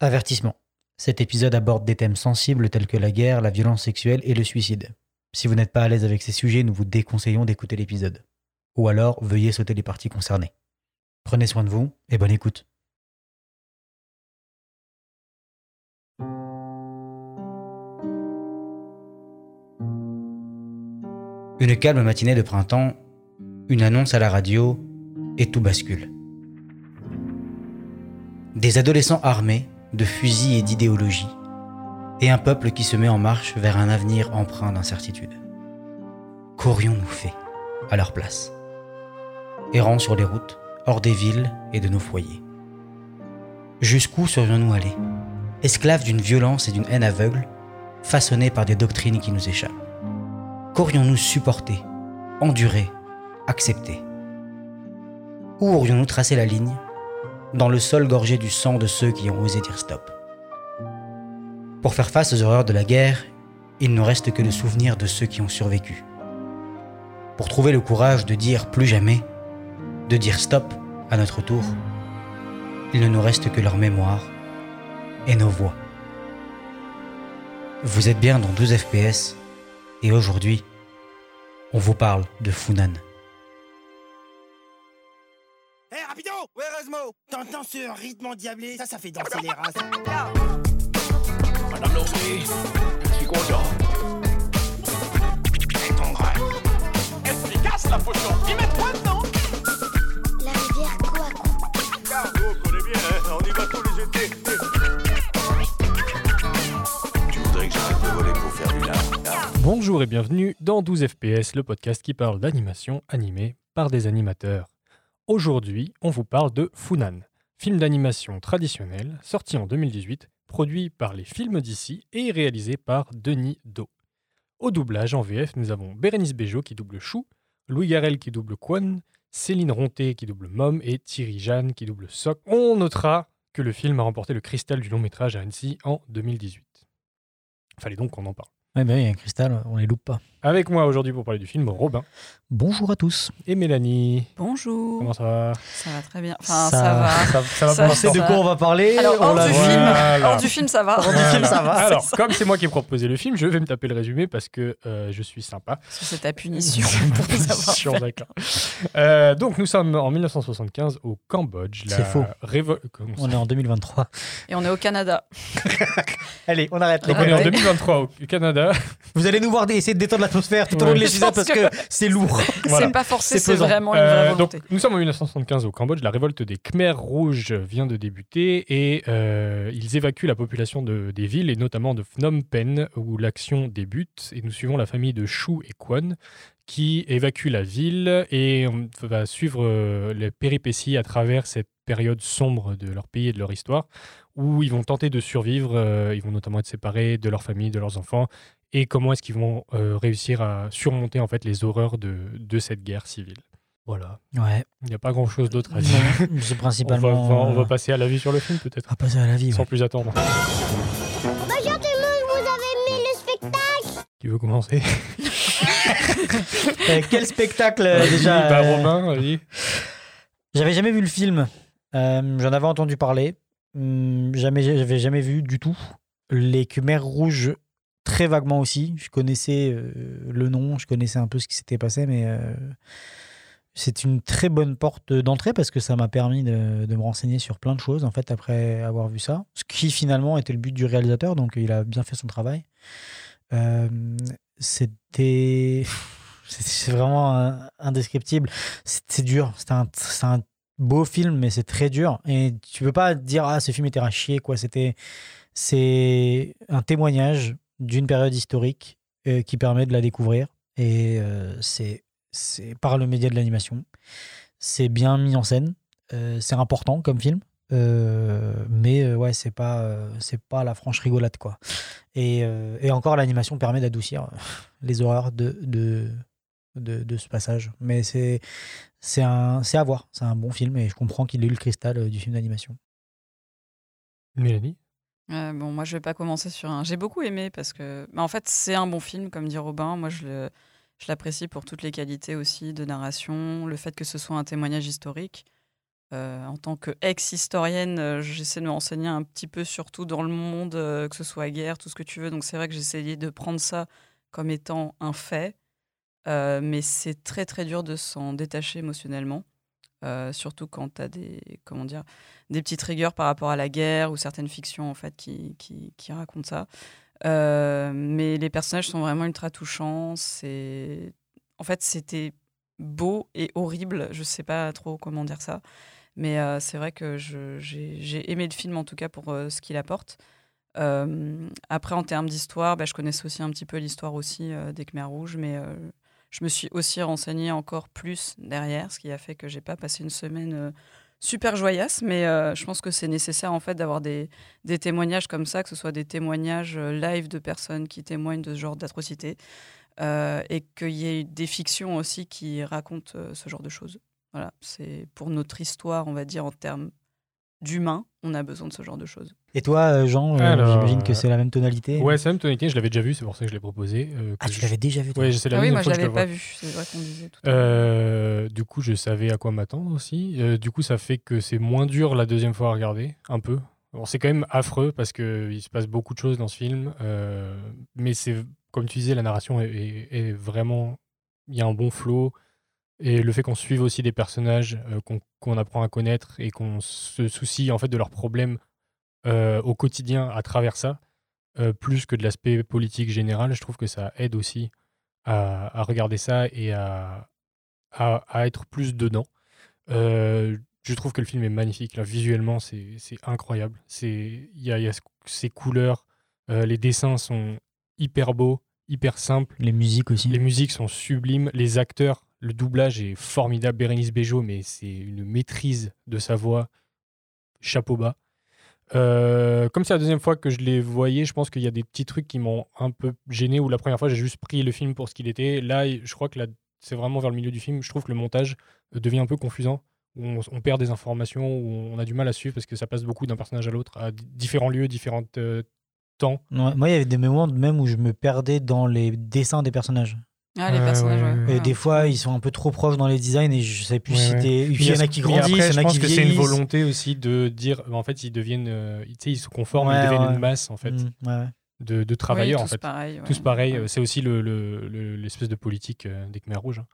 Avertissement. Cet épisode aborde des thèmes sensibles tels que la guerre, la violence sexuelle et le suicide. Si vous n'êtes pas à l'aise avec ces sujets, nous vous déconseillons d'écouter l'épisode. Ou alors, veuillez sauter les parties concernées. Prenez soin de vous et bonne écoute. Une calme matinée de printemps, une annonce à la radio et tout bascule. Des adolescents armés de fusils et d'idéologie, et un peuple qui se met en marche vers un avenir empreint d'incertitude. Qu'aurions-nous fait à leur place Errant sur les routes, hors des villes et de nos foyers? Jusqu'où serions-nous allés Esclaves d'une violence et d'une haine aveugle, façonnés par des doctrines qui nous échappent? Qu'aurions-nous supporté, enduré, accepté? Où aurions-nous tracé la ligne dans le sol gorgé du sang de ceux qui ont osé dire stop. Pour faire face aux horreurs de la guerre, il ne reste que le souvenir de ceux qui ont survécu. Pour trouver le courage de dire plus jamais, de dire stop à notre tour, il ne nous reste que leur mémoire et nos voix. Vous êtes bien dans 12 FPS et aujourd'hui, on vous parle de Funan. Hé, rapido Ouais, Rosmo T'entends ce rythme endiablé? Ça, ça fait danser les races. Madame Lowski, je suis content. Et ton grain. Efficace la potion? Y mettre quoi dedans? La rivière Coaco. Car on connaît bien, hein, on y va tous les étés. Tu voudrais que j'arrête de voler pour faire du lard? Bonjour et bienvenue dans 12 FPS, le podcast qui parle d'animation animée par des animateurs. Aujourd'hui, on vous parle de Funan, film d'animation traditionnel sorti en 2018, produit par les films d'ici et réalisé par Denis Do. Au doublage en VF, nous avons Bérénice Bejo qui double Chou, Louis Garel qui double Quan, Céline Ronté qui double Mom et Thierry Jeanne qui double Soc. On notera que le film a remporté le cristal du long métrage à Annecy en 2018. Fallait donc qu'on en parle. Ouais, bah oui, un cristal, on les loupe pas. Avec moi aujourd'hui pour parler du film, Robin Bonjour à tous. et Mélanie. Bonjour. Comment ça va? Ça va très bien. Enfin, ça, va. Ça, ça va Ça- sait de ça- quoi on va parler? Alors, on hors du, film, Voilà. hors du film, ça va. Hors du film, ça va. Alors, comme c'est moi qui ai proposé le film, je vais me taper le résumé parce que euh, je suis sympa. C'est ta punition pour fait. d'accord. Euh, donc, nous sommes en 1975 au Cambodge. C'est faux. révo- On est en 2023. Et on est au Canada. Allez, on arrête. Donc, on est en conneries. 2023 au Canada. Vous allez nous voir essayer de détendre l'atmosphère tout au long de l'épisode parce que c'est lourd. Voilà. C'est pas forcé, C'est vraiment une Euh, vraie donc, volonté. nous sommes en 1975 au Cambodge. La révolte des Khmers rouges vient de débuter et euh, ils évacuent la population de- des villes et notamment de Phnom Penh où l'action débute. Et nous suivons la famille de Chou et Kwan qui évacuent la ville et on va suivre euh, les péripéties à travers cette période sombre de leur pays et de leur histoire où ils vont tenter de survivre. euh, ils vont notamment être séparés de leur famille, de leurs enfants et comment est-ce qu'ils vont euh, réussir à surmonter en fait les horreurs de, de cette guerre civile. Voilà. Ouais. Il n'y a pas grand chose d'autre à dire. C'est On va, principalement. on va euh, passer à la vie sur le film peut-être, on va passer à la vie. sans ouais. plus attendre. Bonjour tout le monde, vous avez aimé le spectacle? Qui veut commencer? Euh, quel spectacle euh, déjà Bah, euh, Romain, vas-y. J'avais jamais vu le film. Euh, J'en avais entendu parler. Hum, jamais, j'avais jamais vu du tout. Les Khmers rouges, très vaguement aussi. Je connaissais euh, le nom, je connaissais un peu ce qui s'était passé, mais euh, c'est une très bonne porte d'entrée parce que ça m'a permis de, de me renseigner sur plein de choses en fait après avoir vu ça. Ce qui finalement était le but du réalisateur, donc il a bien fait son travail. Euh, C'était. C'est vraiment indescriptible. C'est dur. C'est un beau film, mais c'est très dur. Et tu peux pas dire ah ce film était à chier quoi. C'était c'est un témoignage d'une période historique euh, qui permet de la découvrir. Et euh, c'est par le média de l'animation. C'est bien mis en scène. Euh, c'est important comme film. Mais ouais, c'est pas, c'est pas la franche rigolade quoi. Et, et encore, l'animation permet d'adoucir les horreurs de, de, de, de ce passage. Mais c'est, c'est, un, c'est à voir. C'est un bon film et je comprends qu'il ait eu le cristal euh, du film d'animation. Mélanie? Euh, bon, moi, je vais pas commencer sur un. J'ai beaucoup aimé parce que, bah, en fait, c'est un bon film, comme dit Robin. Moi, je le, je l'apprécie pour toutes les qualités aussi de narration, le fait que ce soit un témoignage historique. Euh, en tant qu'ex-historienne, euh, j'essaie de me renseigner un petit peu surtout dans le monde, euh, que ce soit guerre, tout ce que tu veux. Donc c'est vrai que j'essayais de prendre ça comme étant un fait. Euh, mais c'est très très dur de s'en détacher émotionnellement. Euh, surtout quand tu as des, comment dire, des petites rigueurs par rapport à la guerre ou certaines fictions en fait, qui, qui, racontent ça. Euh, mais les personnages sont vraiment ultra touchants. En fait, c'était beau et horrible. Je sais pas trop comment dire ça. Mais c'est vrai que j'ai, aimé le film en tout cas pour ce qu'il apporte. Après, en termes d'histoire, bah, je connaissais aussi un petit peu l'histoire aussi des Khmers rouges, mais je me suis aussi renseignée encore plus derrière, ce qui a fait que j'ai pas passé une semaine euh, super joyasse, mais euh, je pense que c'est nécessaire en fait d'avoir des, témoignages comme ça, que ce soit des témoignages euh, live de personnes qui témoignent de ce genre d'atrocité, et qu'il y ait des fictions aussi qui racontent ce genre de choses. Voilà, c'est pour notre histoire, on va dire en termes d'humain, on a besoin de ce genre de choses. Et toi, euh, Jean, euh, Alors, j'imagine que euh, c'est la même tonalité. Ouais, c'est la même tonalité, je l'avais déjà vu, c'est pour ça que je l'ai proposé. euh, que Ah, tu je- l'avais déjà vu toi Ouais, c'est la Ah oui, moi je que l'avais pas vois. vu, c'est vrai qu'on disait tout. Euh, du coup, je savais à quoi m'attendre aussi. Euh, du coup, ça fait que c'est moins dur la deuxième fois à regarder, un peu. Bon, c'est quand même affreux parce qu'il se passe beaucoup de choses dans ce film. euh, mais c'est, comme tu disais, la narration est, est- est vraiment. Il y a un bon flow. Et le fait qu'on suive aussi des personnages euh, qu'on apprend à connaître et qu'on se soucie en fait de leurs problèmes euh, au quotidien à travers ça, euh, plus que de l'aspect politique général, je trouve que ça aide aussi à, à regarder ça et à, à, à être plus dedans. Euh, je trouve que le film est magnifique. Là, visuellement, c'est incroyable. Il y a, y a ce- ces couleurs, les dessins sont hyper beaux, hyper simples. Les musiques aussi. Les musiques sont sublimes. Les acteurs, le doublage est formidable. Bérénice Bejo, mais c'est une maîtrise de sa voix. Chapeau bas. Euh, comme c'est la deuxième fois que je les voyais, je pense qu'il y a des petits trucs qui m'ont un peu gêné. Ou la première fois, j'ai juste pris le film pour ce qu'il était. Là, je crois que c'est vraiment vers le milieu du film. Je trouve que le montage devient un peu confusant. On, perd des informations, où on a du mal à suivre parce que ça passe beaucoup d'un personnage à l'autre, à différents lieux, différents euh, temps. Moi, il y avait des moments même où je me perdais dans les dessins des personnages. Ah, les Ouais, personnages, ouais, ouais. ouais. Et Ouais, des fois, ils sont un peu trop proches dans les designs et je sais plus Ouais, si. Il y en a qui grandissent, après, il y en je a pense qui que c'est une volonté aussi de dire, en fait, ils deviennent, euh, tu sais, ils se conforment, Ouais, ils deviennent ouais. une masse en fait Mm, de, travailleurs Oui, en tous fait. pareil, ouais. Tous pareils. Ouais. euh, C'est aussi le- le- le- l'espèce de politique euh, des Khmers rouges. hein.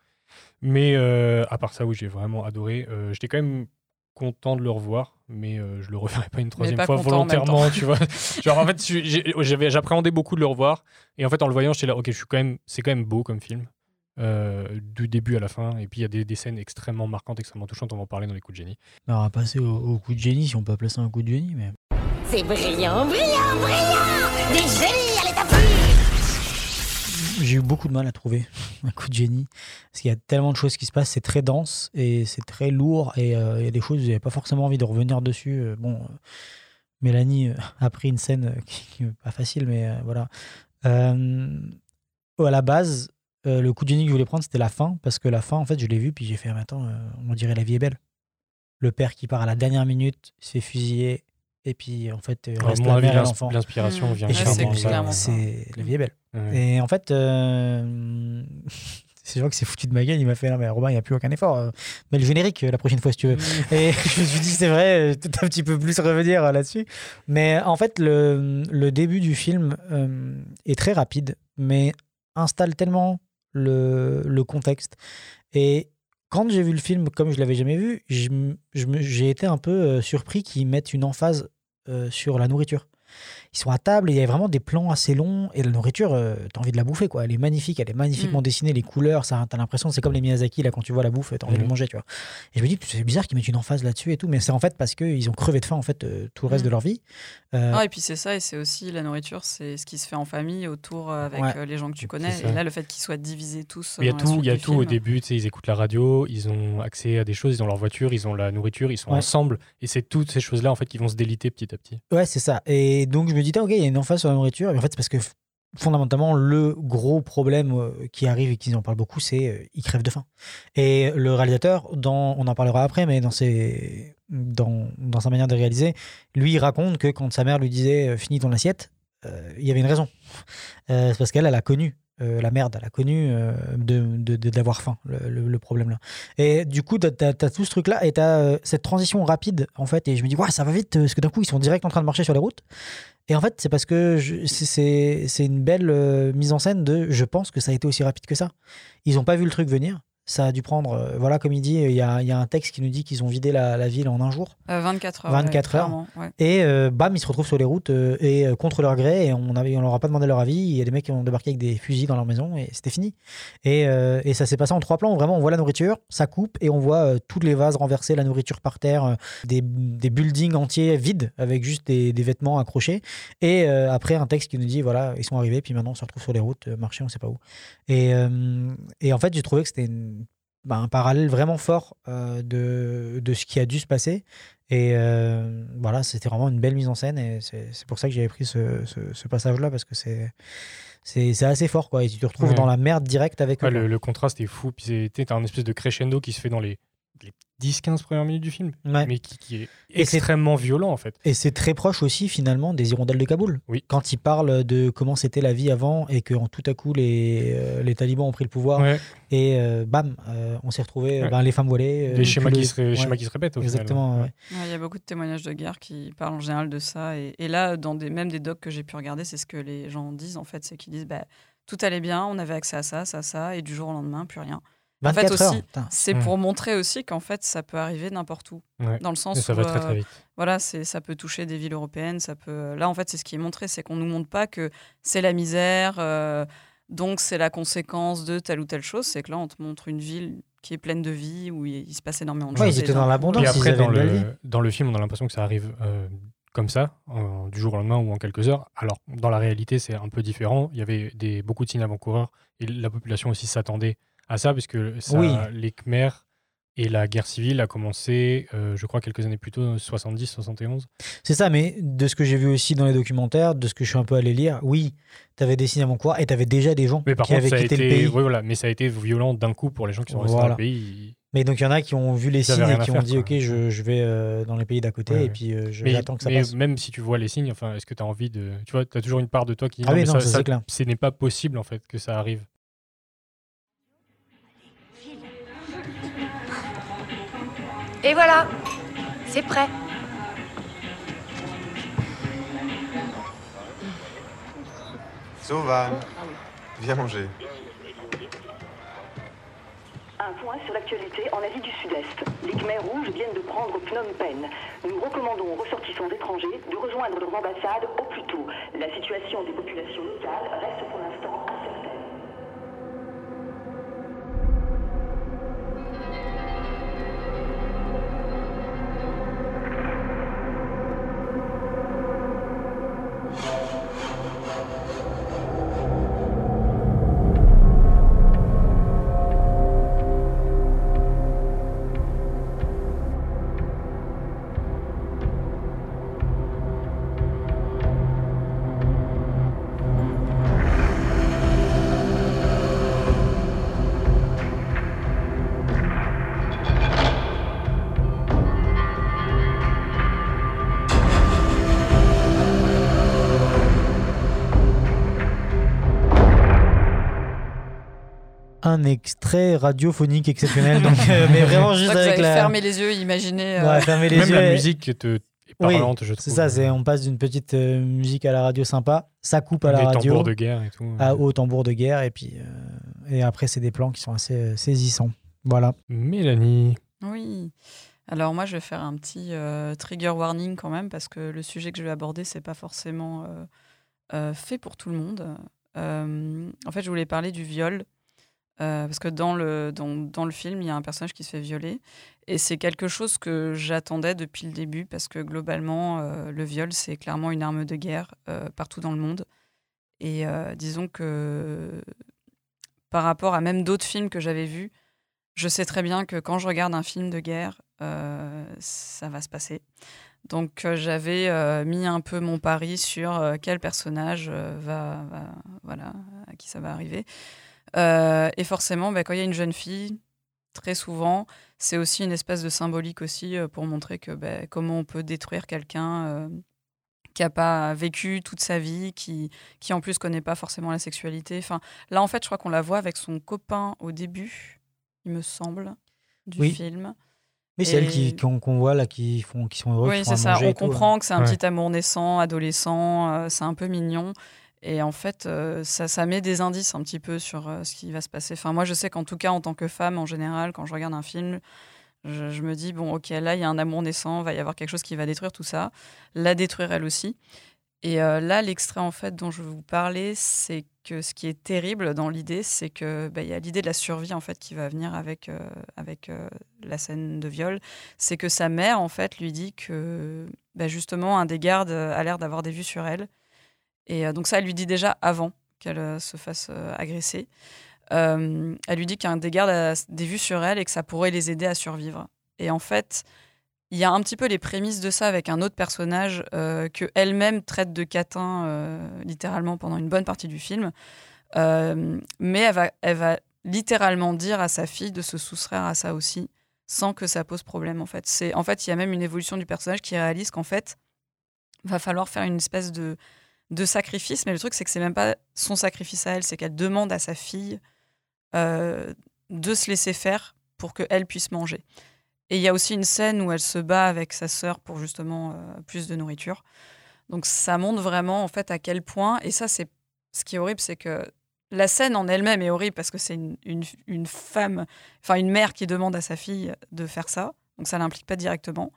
Mais euh, à part ça, oui, j'ai vraiment adoré. Euh, J'étais quand même content de le revoir, mais euh, je le reverrai pas une troisième pas fois volontairement, tu vois. Genre en fait, j'ai- j'ai- j'avais j'appréhendais beaucoup de le revoir, et en fait en le voyant, j'étais là, ok, je suis quand même, c'est quand même beau comme film. euh, du début à la fin et puis il y a des, des scènes extrêmement marquantes extrêmement touchantes on va en parler dans les coups de génie Alors, on va passer au, au coup de génie, si on peut appeler ça un coup de génie. Mais... C'est brillant, brillant, brillant Des génies J'ai eu beaucoup de mal à trouver un coup de génie. Parce qu'il y a tellement de choses qui se passent, c'est très dense et c'est très lourd. Et euh, il y a des choses où j'avais pas forcément envie de revenir dessus. Euh, Bon, euh, Mélanie a pris une scène qui, qui est pas facile, mais euh, voilà. Euh, à la base, euh, le coup de génie que je voulais prendre, c'était la fin. Parce que la fin, en fait, je l'ai vu, puis j'ai fait, ah, attends, euh, on dirait la vie est belle. Le père qui part à la dernière minute, se fait fusiller. Et puis, en fait, À reste la mère et l'enfant. l'inspiration vient ça. c'est la vie est belle. Et en fait, euh, c'est vrai que c'est foutu de ma gueule. Il m'a fait, non, mais Robin, il n'y a plus aucun effort. euh, Mais le générique, euh, la prochaine fois, si tu veux. Et je me suis dit, c'est vrai, peut-être un petit peu plus revenir là-dessus. Mais en fait, le, le début du film euh, est très rapide, mais installe tellement le, le contexte. Et quand j'ai vu le film comme je l'avais jamais vu, j'ai été un peu surpris qu'ils mettent une emphase euh, sur la nourriture. Ils sont à table et il y a vraiment des plans assez longs et la nourriture, euh, t'as envie de la bouffer quoi. Elle est magnifique, elle est magnifiquement Mm. dessinée, les couleurs, ça, t'as l'impression, c'est comme les Miyazaki là quand tu vois la bouffe, t'as envie de le manger, tu vois. Et je me dis, c'est bizarre qu'ils mettent une emphase là-dessus et tout, mais c'est en fait parce qu'ils ont crevé de faim en fait euh, tout le reste Mm. de leur vie. Euh, Ah, et puis c'est ça, et c'est aussi la nourriture, c'est ce qui se fait en famille autour euh, avec Ouais. euh, les gens que tu connais. Et là, le fait qu'ils soient divisés tous. Il y a tout, il y a tout au début. Tu sais, ils écoutent la radio, ils ont accès à des choses, ils ont leur voiture, ils ont la nourriture, ils sont Ouais. ensemble. Et c'est toutes ces choses-là en fait qui vont se déliter petit à petit. Ouais, c'est ça. Et donc, je me dis, ok, il y a une emphase sur la nourriture. Mais en fait, c'est parce que fondamentalement, le gros problème euh, qui arrive et qu'ils en parlent beaucoup, c'est euh, ils crèvent de faim. Et le réalisateur, dans, on en parlera après, mais dans, ses, dans, dans sa manière de réaliser, lui, il raconte que quand sa mère lui disait euh, finis ton assiette, euh, il y avait une raison. C'est parce qu'elle, elle a connu euh, la merde, elle a connu euh, d'avoir faim, le, problème là. Et du coup, t'as- t'as tout ce truc-là et t'as euh, cette transition rapide, en fait, et je me dis, ouais, ça va vite, parce que d'un coup, ils sont direct en train de marcher sur les routes. Et en fait, c'est parce que c'est, une belle mise en scène de, je pense que ça a été aussi rapide que ça. Ils ont pas vu le truc venir. Ça a dû prendre, euh, voilà, comme il dit, il y a, il y a un texte qui nous dit qu'ils ont vidé la, la ville en un jour. Euh, 24 heures. 24 ouais, heures. ouais. Et euh, bam, ils se retrouvent sur les routes euh, et euh, contre leur gré. Et on avait, on leur a pas demandé leur avis. Il y a des mecs qui ont débarqué avec des fusils dans leur maison et c'était fini. Et, euh, et ça s'est passé en trois plans. Vraiment, on voit la nourriture, ça coupe et on voit euh, toutes les vases renversés, la nourriture par terre, euh, des, des buildings entiers vides avec juste des, des vêtements accrochés. Et euh, après, un texte qui nous dit voilà, ils sont arrivés, puis maintenant on se retrouve sur les routes, euh, marcher, on sait pas où. Et, euh, et en fait, j'ai trouvé que c'était une- bah, un parallèle vraiment fort euh, de, de ce qui a dû se passer. Et euh, voilà, c'était vraiment une belle mise en scène. Et c'est pour ça que j'avais pris ce, ce- ce passage-là, parce que c'est c'est assez fort. Quoi. Et tu te retrouves Ouais. dans la merde directe avec. Ouais, le, le contraste est fou. Puis t'as un espèce de crescendo qui se fait dans les, les 10-15 premières minutes du film, Ouais. mais qui, qui est Et extrêmement violent en fait. Et c'est très proche aussi, finalement, des hirondelles de Kaboul. Oui. Quand ils parlent de comment c'était la vie avant et que en tout à coup, les, euh, les talibans ont pris le pouvoir Ouais, et euh, bam, euh, on s'est retrouvé Ouais. ben, les femmes voilées. euh, les schémas qui, se, ré- ouais, schémas qui se répètent au. Exactement, ouais. Ouais, Il y a beaucoup de témoignages de guerre qui parlent en général de ça. Et, et là, dans des, même des docs que j'ai pu regarder, c'est ce que les gens disent en fait. C'est qu'ils disent bah, tout allait bien, on avait accès à ça, ça, ça, et du jour au lendemain, plus rien. En fait, 24 heures. aussi. C'est pour montrer aussi qu'en fait, ça peut arriver n'importe où. Ouais. Dans le sens ça où, va très euh, très vite. voilà, ça peut toucher des villes européennes. Ça peut. Là, en fait, c'est ce qui est montré, c'est qu'on nous montre pas que c'est la misère, euh, donc c'est la conséquence de telle ou telle chose. C'est que là, on te montre une ville qui est pleine de vie où il, il se passe énormément de Ouais, choses. ils étaient dans l'abondance. Et après, dans le, dans le film, on a l'impression que ça arrive euh, comme ça, en- du jour au lendemain ou en quelques heures. Alors, dans la réalité, c'est un peu différent. Il y avait des, beaucoup de signes avant-coureurs et la population aussi s'attendait à ça, puisque ça, Oui. les Khmers et la guerre civile a commencé, euh, je crois, quelques années plus tôt, 70, 71. C'est ça, mais de ce que j'ai vu aussi dans les documentaires, de ce que je suis un peu allé lire, oui, tu avais des signes avant-coureurs et tu avais déjà des gens Mais par qui contre, avaient quitté été, le pays. ouais, voilà, mais ça a été violent d'un coup pour les gens qui sont restés dans le pays. Mais donc il y en a qui ont vu les signes et qui ont dit quoi. ok, je, je vais euh, dans les pays d'à côté Ouais, et puis euh, je- j'attends que ça mais passe. même si tu vois les signes, enfin, est-ce que tu as envie de. Tu vois, tu as toujours une part de toi qui dit Ah oui, mais non, ça, ça, ça- c'est clair. ce n'est pas possible en fait que ça arrive. Et voilà, c'est prêt. Sauvan, viens manger. Un point sur l'actualité en Asie du Sud-Est. Les Khmers rouges viennent de prendre Phnom Penh. Nous recommandons aux ressortissants étrangers de rejoindre leurs ambassades au plus tôt. La situation des populations locales reste pour l'instant incertaine. Un extrait radiophonique exceptionnel, donc, euh, mais vraiment juste avec la. fermé les yeux, imaginez. euh, Ouais, fermer les Même yeux. la musique te, est Oui, parlante, je trouve. C'est ça, c'est on passe d'une petite euh, musique à la radio sympa, ça coupe à la Des radio, tambours de guerre et tout. à haut tambour de guerre, et puis euh, et après c'est des plans qui sont assez euh, saisissants. Voilà. Mélanie. Oui. Alors moi, je vais faire un petit euh, trigger warning quand même parce que le sujet que je vais aborder, c'est pas forcément euh, euh, fait pour tout le monde. Euh, en fait, je voulais parler du viol euh, parce que dans le dans, dans le film, il y a un personnage qui se fait violer et c'est quelque chose que j'attendais depuis le début parce que globalement, euh, le viol c'est clairement une arme de guerre euh, partout dans le monde. Et disons que par rapport à même d'autres films que j'avais vus, je sais très bien que quand je regarde un film de guerre, ça va se passer. Donc j'avais mis un peu mon pari sur quel personnage va- voilà, à qui ça va arriver. Euh, et forcément, bah, quand il y a une jeune fille, très souvent, c'est aussi une espèce de symbolique aussi euh, pour montrer que bah, comment on peut détruire quelqu'un euh, qui a pas vécu toute sa vie, qui, qui en plus connaît pas forcément la sexualité. Enfin, là, en fait, je crois qu'on la voit avec son copain au début, il me semble, du Oui. film. Oui, c'est elles Et- qui, qu'on voit là, qui, font, qui sont heureux. Oui, c'est ça. On tout, comprend que c'est un Ouais. petit amour naissant, adolescent, euh, c'est un peu mignon. Et en fait, euh, ça, met des indices un petit peu sur euh, ce qui va se passer. Enfin, moi, je sais qu'en tout cas, en tant que femme, en général, quand je regarde un film, je, me dis, bon, ok, là, il y a un amour naissant, va y avoir quelque chose qui va détruire tout ça, la détruire elle aussi. Et euh, là, l'extrait, en fait, dont je vais vous parler, c'est que ce qui est terrible dans l'idée, c'est que bah, y a l'idée de la survie, en fait, qui va venir avec, avec la scène de viol. C'est que sa mère, en fait, lui dit que, bah, justement, un des gardes a l'air d'avoir des vues sur elle. Et euh, donc ça, elle lui dit déjà avant qu'elle euh, se fasse euh, agresser. Elle lui dit qu'un des gardes a des vues sur elle et que ça pourrait les aider à survivre. Et en fait, il y a un petit peu les prémices de ça avec un autre personnage euh, que elle-même traite de catin littéralement pendant une bonne partie du film. Mais elle va, elle va littéralement dire à sa fille de se soustraire à ça aussi, sans que ça pose problème en fait. C'est en fait il y a même une évolution du personnage qui réalise qu'en fait va falloir faire une espèce de de sacrifice, mais le truc c'est que c'est même pas son sacrifice à elle, c'est qu'elle demande à sa fille euh, de se laisser faire pour qu'elle puisse manger. Et il y a aussi une scène où elle se bat avec sa sœur pour justement euh, plus de nourriture. Donc ça montre vraiment en fait à quel point, et ça c'est ce qui est horrible, c'est que la scène en elle-même est horrible parce que c'est une, une, femme, enfin une mère qui demande à sa fille de faire ça, donc ça l'implique pas directement.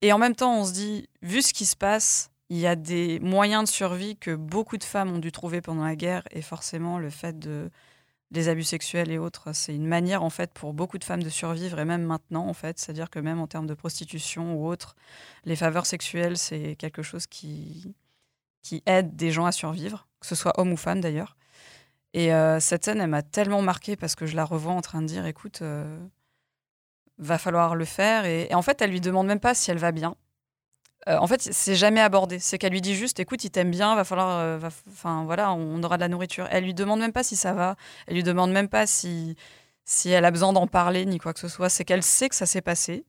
Et en même temps, on se dit, vu ce qui se passe, il y a des moyens de survie que beaucoup de femmes ont dû trouver pendant la guerre, et forcément le fait de des abus sexuels et autres, c'est une manière en fait pour beaucoup de femmes de survivre et même maintenant en fait, c'est-à-dire que même en termes de prostitution ou autre, les faveurs sexuelles c'est quelque chose qui qui aide des gens à survivre, que ce soit homme ou femme d'ailleurs. Et euh, cette scène, elle m'a tellement marquée parce que je la revois en train de dire, écoute, euh, va falloir le faire. Et, et en fait, elle lui demande même pas si elle va bien. Euh, en fait, c'est jamais abordé. C'est qu'elle lui dit juste, écoute, il t'aime bien, va falloir, euh, enfin voilà, on aura de la nourriture. Elle lui demande même pas si ça va. Elle lui demande même pas si si elle a besoin d'en parler ni quoi que ce soit. C'est qu'elle sait que ça s'est passé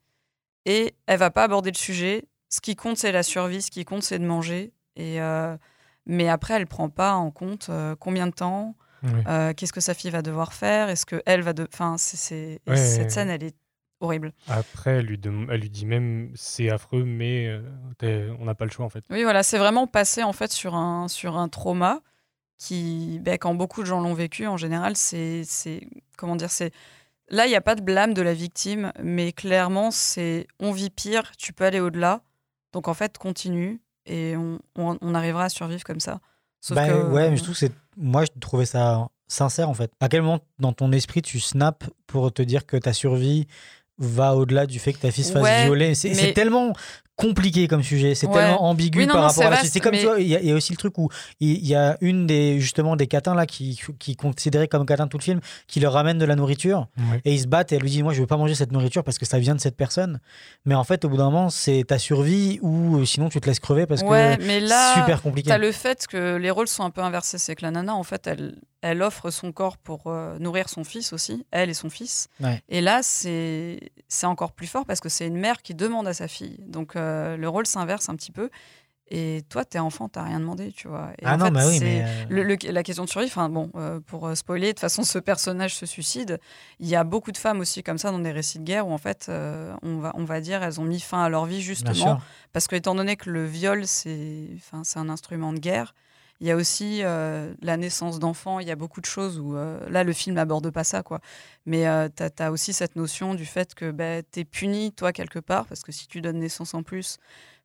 et elle va pas aborder le sujet. Ce qui compte, c'est la survie. Ce qui compte, c'est de manger. Et euh, mais après, elle prend pas en compte combien de temps, qu'est-ce que sa fille va devoir faire, est-ce que elle va de, enfin, c'est, cette scène, elle est horrible. Après, elle lui, elle lui dit même c'est affreux, mais euh, on n'a pas le choix en fait. Oui, voilà, c'est vraiment passé en fait sur un, sur un trauma qui, ben, quand beaucoup de gens l'ont vécu, en général, c'est, c'est comment dire, c'est là, il n'y a pas de blâme de la victime, mais clairement, c'est on vit pire, tu peux aller au-delà, donc en fait, continue et on, on, on arrivera à survivre comme ça. Sauf Bah, que, ouais, mais je trouve que c'est. Moi, je trouvais ça sincère en fait. À quel moment dans ton esprit tu snaps pour te dire que ta survie va au-delà du fait que ta fille se fasse Ouais, violer C'est mais- tellement compliqué comme sujet, c'est Ouais. tellement ambigu Oui, non, par non, rapport à la C'est comme mais- il y, a- il y a aussi le truc où il y a une des justement des catins là qui qui considérée comme catin tout le film qui leur ramène de la nourriture et ils se battent et elle lui dit moi je veux pas manger cette nourriture parce que ça vient de cette personne. Mais en fait au bout d'un moment c'est ta survie ou euh, sinon tu te laisses crever parce Ouais, que mais là, c'est super compliqué. T'as le fait que les rôles sont un peu inversés. C'est que la nana, en fait, elle, elle offre son corps pour euh, nourrir son fils aussi, elle et son fils. Ouais. Et là, c'est encore plus fort parce que c'est une mère qui demande à sa fille. Donc euh, le rôle s'inverse un petit peu. Et toi, t'es enfant, t'as rien demandé, tu vois. Et Ah en non, fait, bah oui, mais, euh, le- le- la question de survie, enfin bon, pour spoiler, de toute façon, ce personnage se suicide. Il y a beaucoup de femmes aussi comme ça dans des récits de guerre où en fait, on, va, on va dire, elles ont mis fin à leur vie justement parce que étant donné que le viol, c'est enfin, c'est un instrument de guerre, il y a aussi euh, la naissance d'enfants, il y a beaucoup de choses où, euh, là, le film n'aborde pas ça, quoi. Mais tu as, aussi cette notion du fait que bah, tu es puni, toi, quelque part, parce que si tu donnes naissance en plus,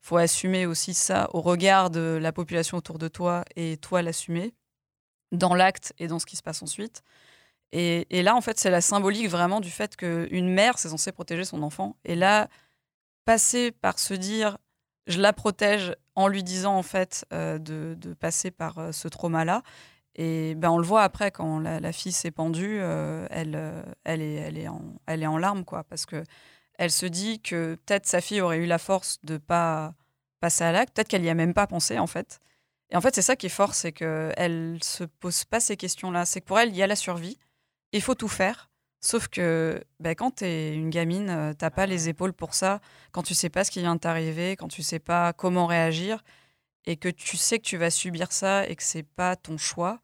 faut assumer aussi ça au regard de la population autour de toi et toi l'assumer dans l'acte et dans ce qui se passe ensuite. Et, et là, en fait, c'est la symbolique vraiment du fait qu'une mère, c'est censé protéger son enfant. Et là, passer par se dire, je la protège en lui disant, en fait, euh, de, de passer par euh, ce trauma-là. Et ben, on le voit après, quand la, fille s'est pendue, euh, elle, elle, est, elle, est en, elle est en larmes, quoi, parce que elle se dit que peut-être sa fille aurait eu la force de pas passer à l'acte, peut-être qu'elle y a même pas pensé, en fait. Et en fait, c'est ça qui est fort, c'est qu'elle se pose pas ces questions-là. C'est que pour elle, il y a la survie, il faut tout faire. Sauf que ben, quand tu es une gamine, euh, t'as pas les épaules pour ça. Quand tu sais pas ce qui vient de t'arriver, quand tu sais pas comment réagir. et que tu sais que tu vas subir ça et que c'est pas ton choix,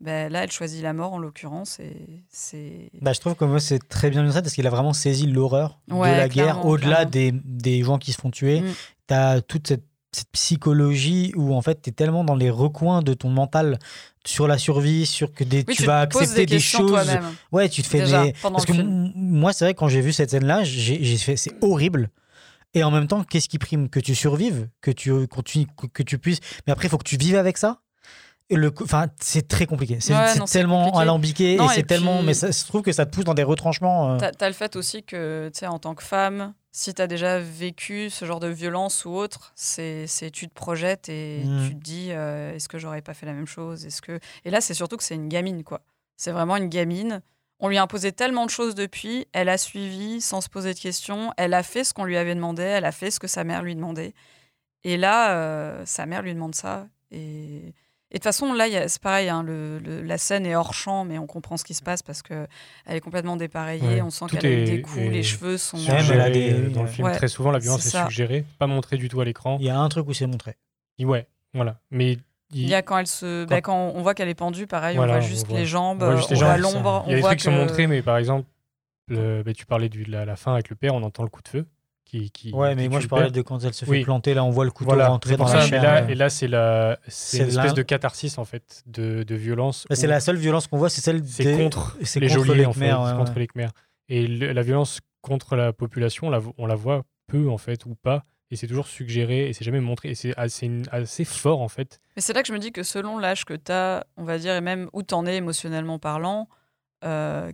ben là, elle choisit la mort en l'occurrence. Et c'est. Bah, je trouve que moi, c'est très bien illustré parce qu'il a vraiment saisi l'horreur Ouais, de la guerre. Au-delà des, des gens qui se font tuer, Mm. tu as toute cette, cette psychologie où en fait, tu es tellement dans les recoins de ton mental sur la survie, sur que des, Oui, tu tu vas accepter des choses. Ouais, tu te fais Déjà, des. Parce que moi, c'est vrai, quand j'ai vu cette scène-là, j'ai fait c'est horrible. Et en même temps, qu'est-ce qui prime? Que tu survives, que tu continues, que- tu puisses. Mais après, il faut que tu vives avec ça. Le, enfin, c'est très compliqué. C'est Ouais, tellement compliqué. alambiqué Non, et c'est tellement. Mais ça se trouve que ça te pousse dans des retranchements. euh. T'as as le fait aussi que, tu sais, en tant que femme, si t'as déjà vécu ce genre de violence ou autre, c'est tu te projettes et Mm. tu te dis euh, est-ce que j'aurais pas fait la même chose? Est-ce que et là c'est surtout que c'est une gamine quoi. C'est vraiment une gamine. On lui a imposé tellement de choses depuis, elle a suivi sans se poser de questions, elle a fait ce qu'on lui avait demandé, elle a fait ce que sa mère lui demandait. Et là, euh, sa mère lui demande ça. Et, et de toute façon, là, c'est pareil, hein, le- le- la scène est hors champ, mais on comprend ce qui se passe parce que elle est complètement dépareillée. Ouais. On sent qu'elle a des coups, est les cheveux sont. Suggéré, des- euh, dans le film, Ouais, très souvent, la violence est suggérée, pas montrée du tout à l'écran. Il y a un truc où c'est montré. Ouais, voilà. Mais Il y a quand elle se, bah, quand on voit qu'elle est pendue, pareil, Voilà, on voit juste voit- les jambes, on voit l'ombre, Il y a on des voit trucs qui sont montrés, mais par exemple, le, bah, tu parlais de la, la fin avec le père, on entend le coup de feu. Qui, qui, Ouais, mais qui moi je parlais de quand elle se fait Oui. planter. Là, on voit le couteau Voilà, rentrer dans la chair. là, euh. et là, c'est la, c'est une espèce la- de catharsis en fait, de, de violence. Bah, c'est la seule violence qu'on voit, c'est celle C'est des- contre c'est les contre geôliers, en fait, ouais, contre ouais. les Khmers. Et le- la violence contre la population, on la, vo- on la voit peu en fait ou pas, et c'est toujours suggéré et c'est jamais montré. Et c'est assez, assez fort en fait. Mais c'est là que je me dis que selon l'âge que tu as, on va dire, et même où tu en es émotionnellement parlant, euh,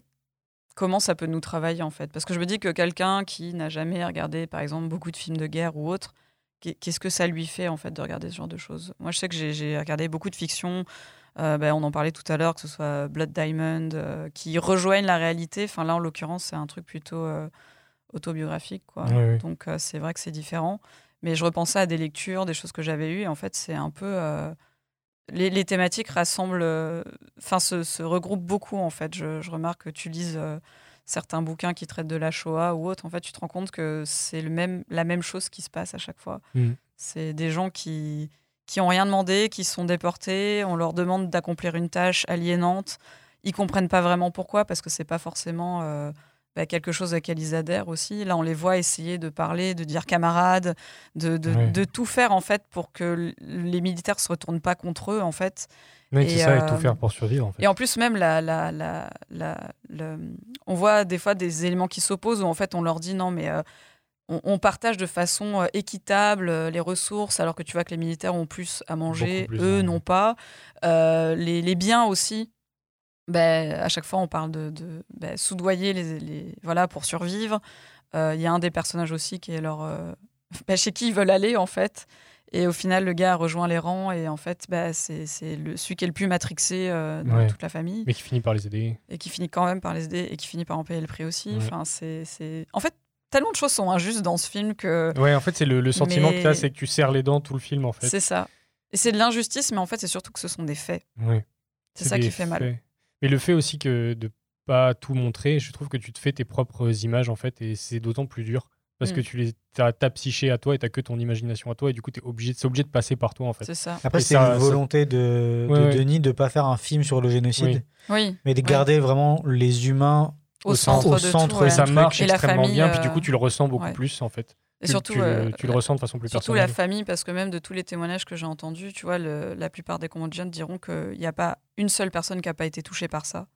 comment ça peut nous travailler en fait Parce que je me dis que quelqu'un qui n'a jamais regardé, par exemple, beaucoup de films de guerre ou autre, qu'est- qu'est-ce que ça lui fait en fait de regarder ce genre de choses? Moi, je sais que j'ai- regardé beaucoup de fiction. euh, ben, on en parlait tout à l'heure, que ce soit Blood Diamond, euh, qui rejoignent la réalité. Enfin, là, en l'occurrence, c'est un truc plutôt euh, autobiographique. Quoi. Donc, euh, c'est vrai que c'est différent. Mais je repensais à des lectures, des choses que j'avais eues. Et en fait, c'est un peu. Les, les thématiques rassemblent. euh, Enfin, se, se regroupent beaucoup, en fait. Je, je remarque que tu lises euh, certains bouquins qui traitent de la Shoah ou autre. En fait, tu te rends compte que c'est le même, la même chose qui se passe à chaque fois. Mm. C'est des gens qui qui ont rien demandé, qui sont déportés. On leur demande d'accomplir une tâche aliénante. Ils comprennent pas vraiment pourquoi, parce que c'est pas forcément euh, bah, quelque chose à laquelle ils adhèrent aussi. Là, on les voit essayer de parler, de dire camarades, de, de, Ouais. de tout faire en fait pour que les militaires se retournent pas contre eux en fait. Et, c'est ça, et euh, tout faire pour survivre en fait. Et en plus, même, la, la, la, on voit des fois des éléments qui s'opposent où en fait on leur dit non, mais euh, on, partage de façon euh, équitable euh, les ressources, alors que tu vois que les militaires ont plus à manger, plus, eux ouais. n'ont pas. Euh, les, les biens aussi. Ben, à chaque fois, on parle de, de ben, soudoyer les, les- voilà, pour survivre. Euh, Il y a un des personnages aussi qui est leur. euh, ben, chez qui ils veulent aller, en fait. Et au final, le gars rejoint les rangs et en fait, ben, c'est celui qui est le plus matrixé euh, dans Ouais. toute la famille Mais qui finit par les aider. et qui finit quand même par les aider et qui finit par en payer le prix aussi. Ouais. Enfin, c'est. En fait, tellement de choses sont injustes dans ce film que Ouais, en fait, c'est le, le sentiment Mais- que tu as, c'est que tu serres les dents tout le film en fait. c'est ça. Et c'est de l'injustice, mais en fait, c'est surtout que ce sont des faits. Ouais. C'est ça qui fait mal. Mais le fait aussi que de pas tout montrer, je trouve que tu te fais tes propres images en fait, et c'est d'autant plus dur. Parce que Mm. tu les, as ta psyché à toi et t'as que ton imagination à toi, et du coup, es obligé, c'est obligé de passer par toi en fait. C'est ça. Après, c'est une ça- volonté de, Ouais, de ouais. Denis de pas faire un film sur le génocide, Oui. Mais de Ouais. garder vraiment les humains Au, au centre, au de centre, tout. et ça marche Et extrêmement famille, bien, puis du euh, coup, tu le ressens beaucoup ouais. plus en fait. Et surtout, tu, le- euh, tu le ressens de façon plus Surtout personnelle. la famille, parce que même de tous les témoignages que j'ai entendus, tu vois, le- la plupart des Cambodgiens diront qu'il n'y a pas une seule personne qui n'a pas été touchée par ça.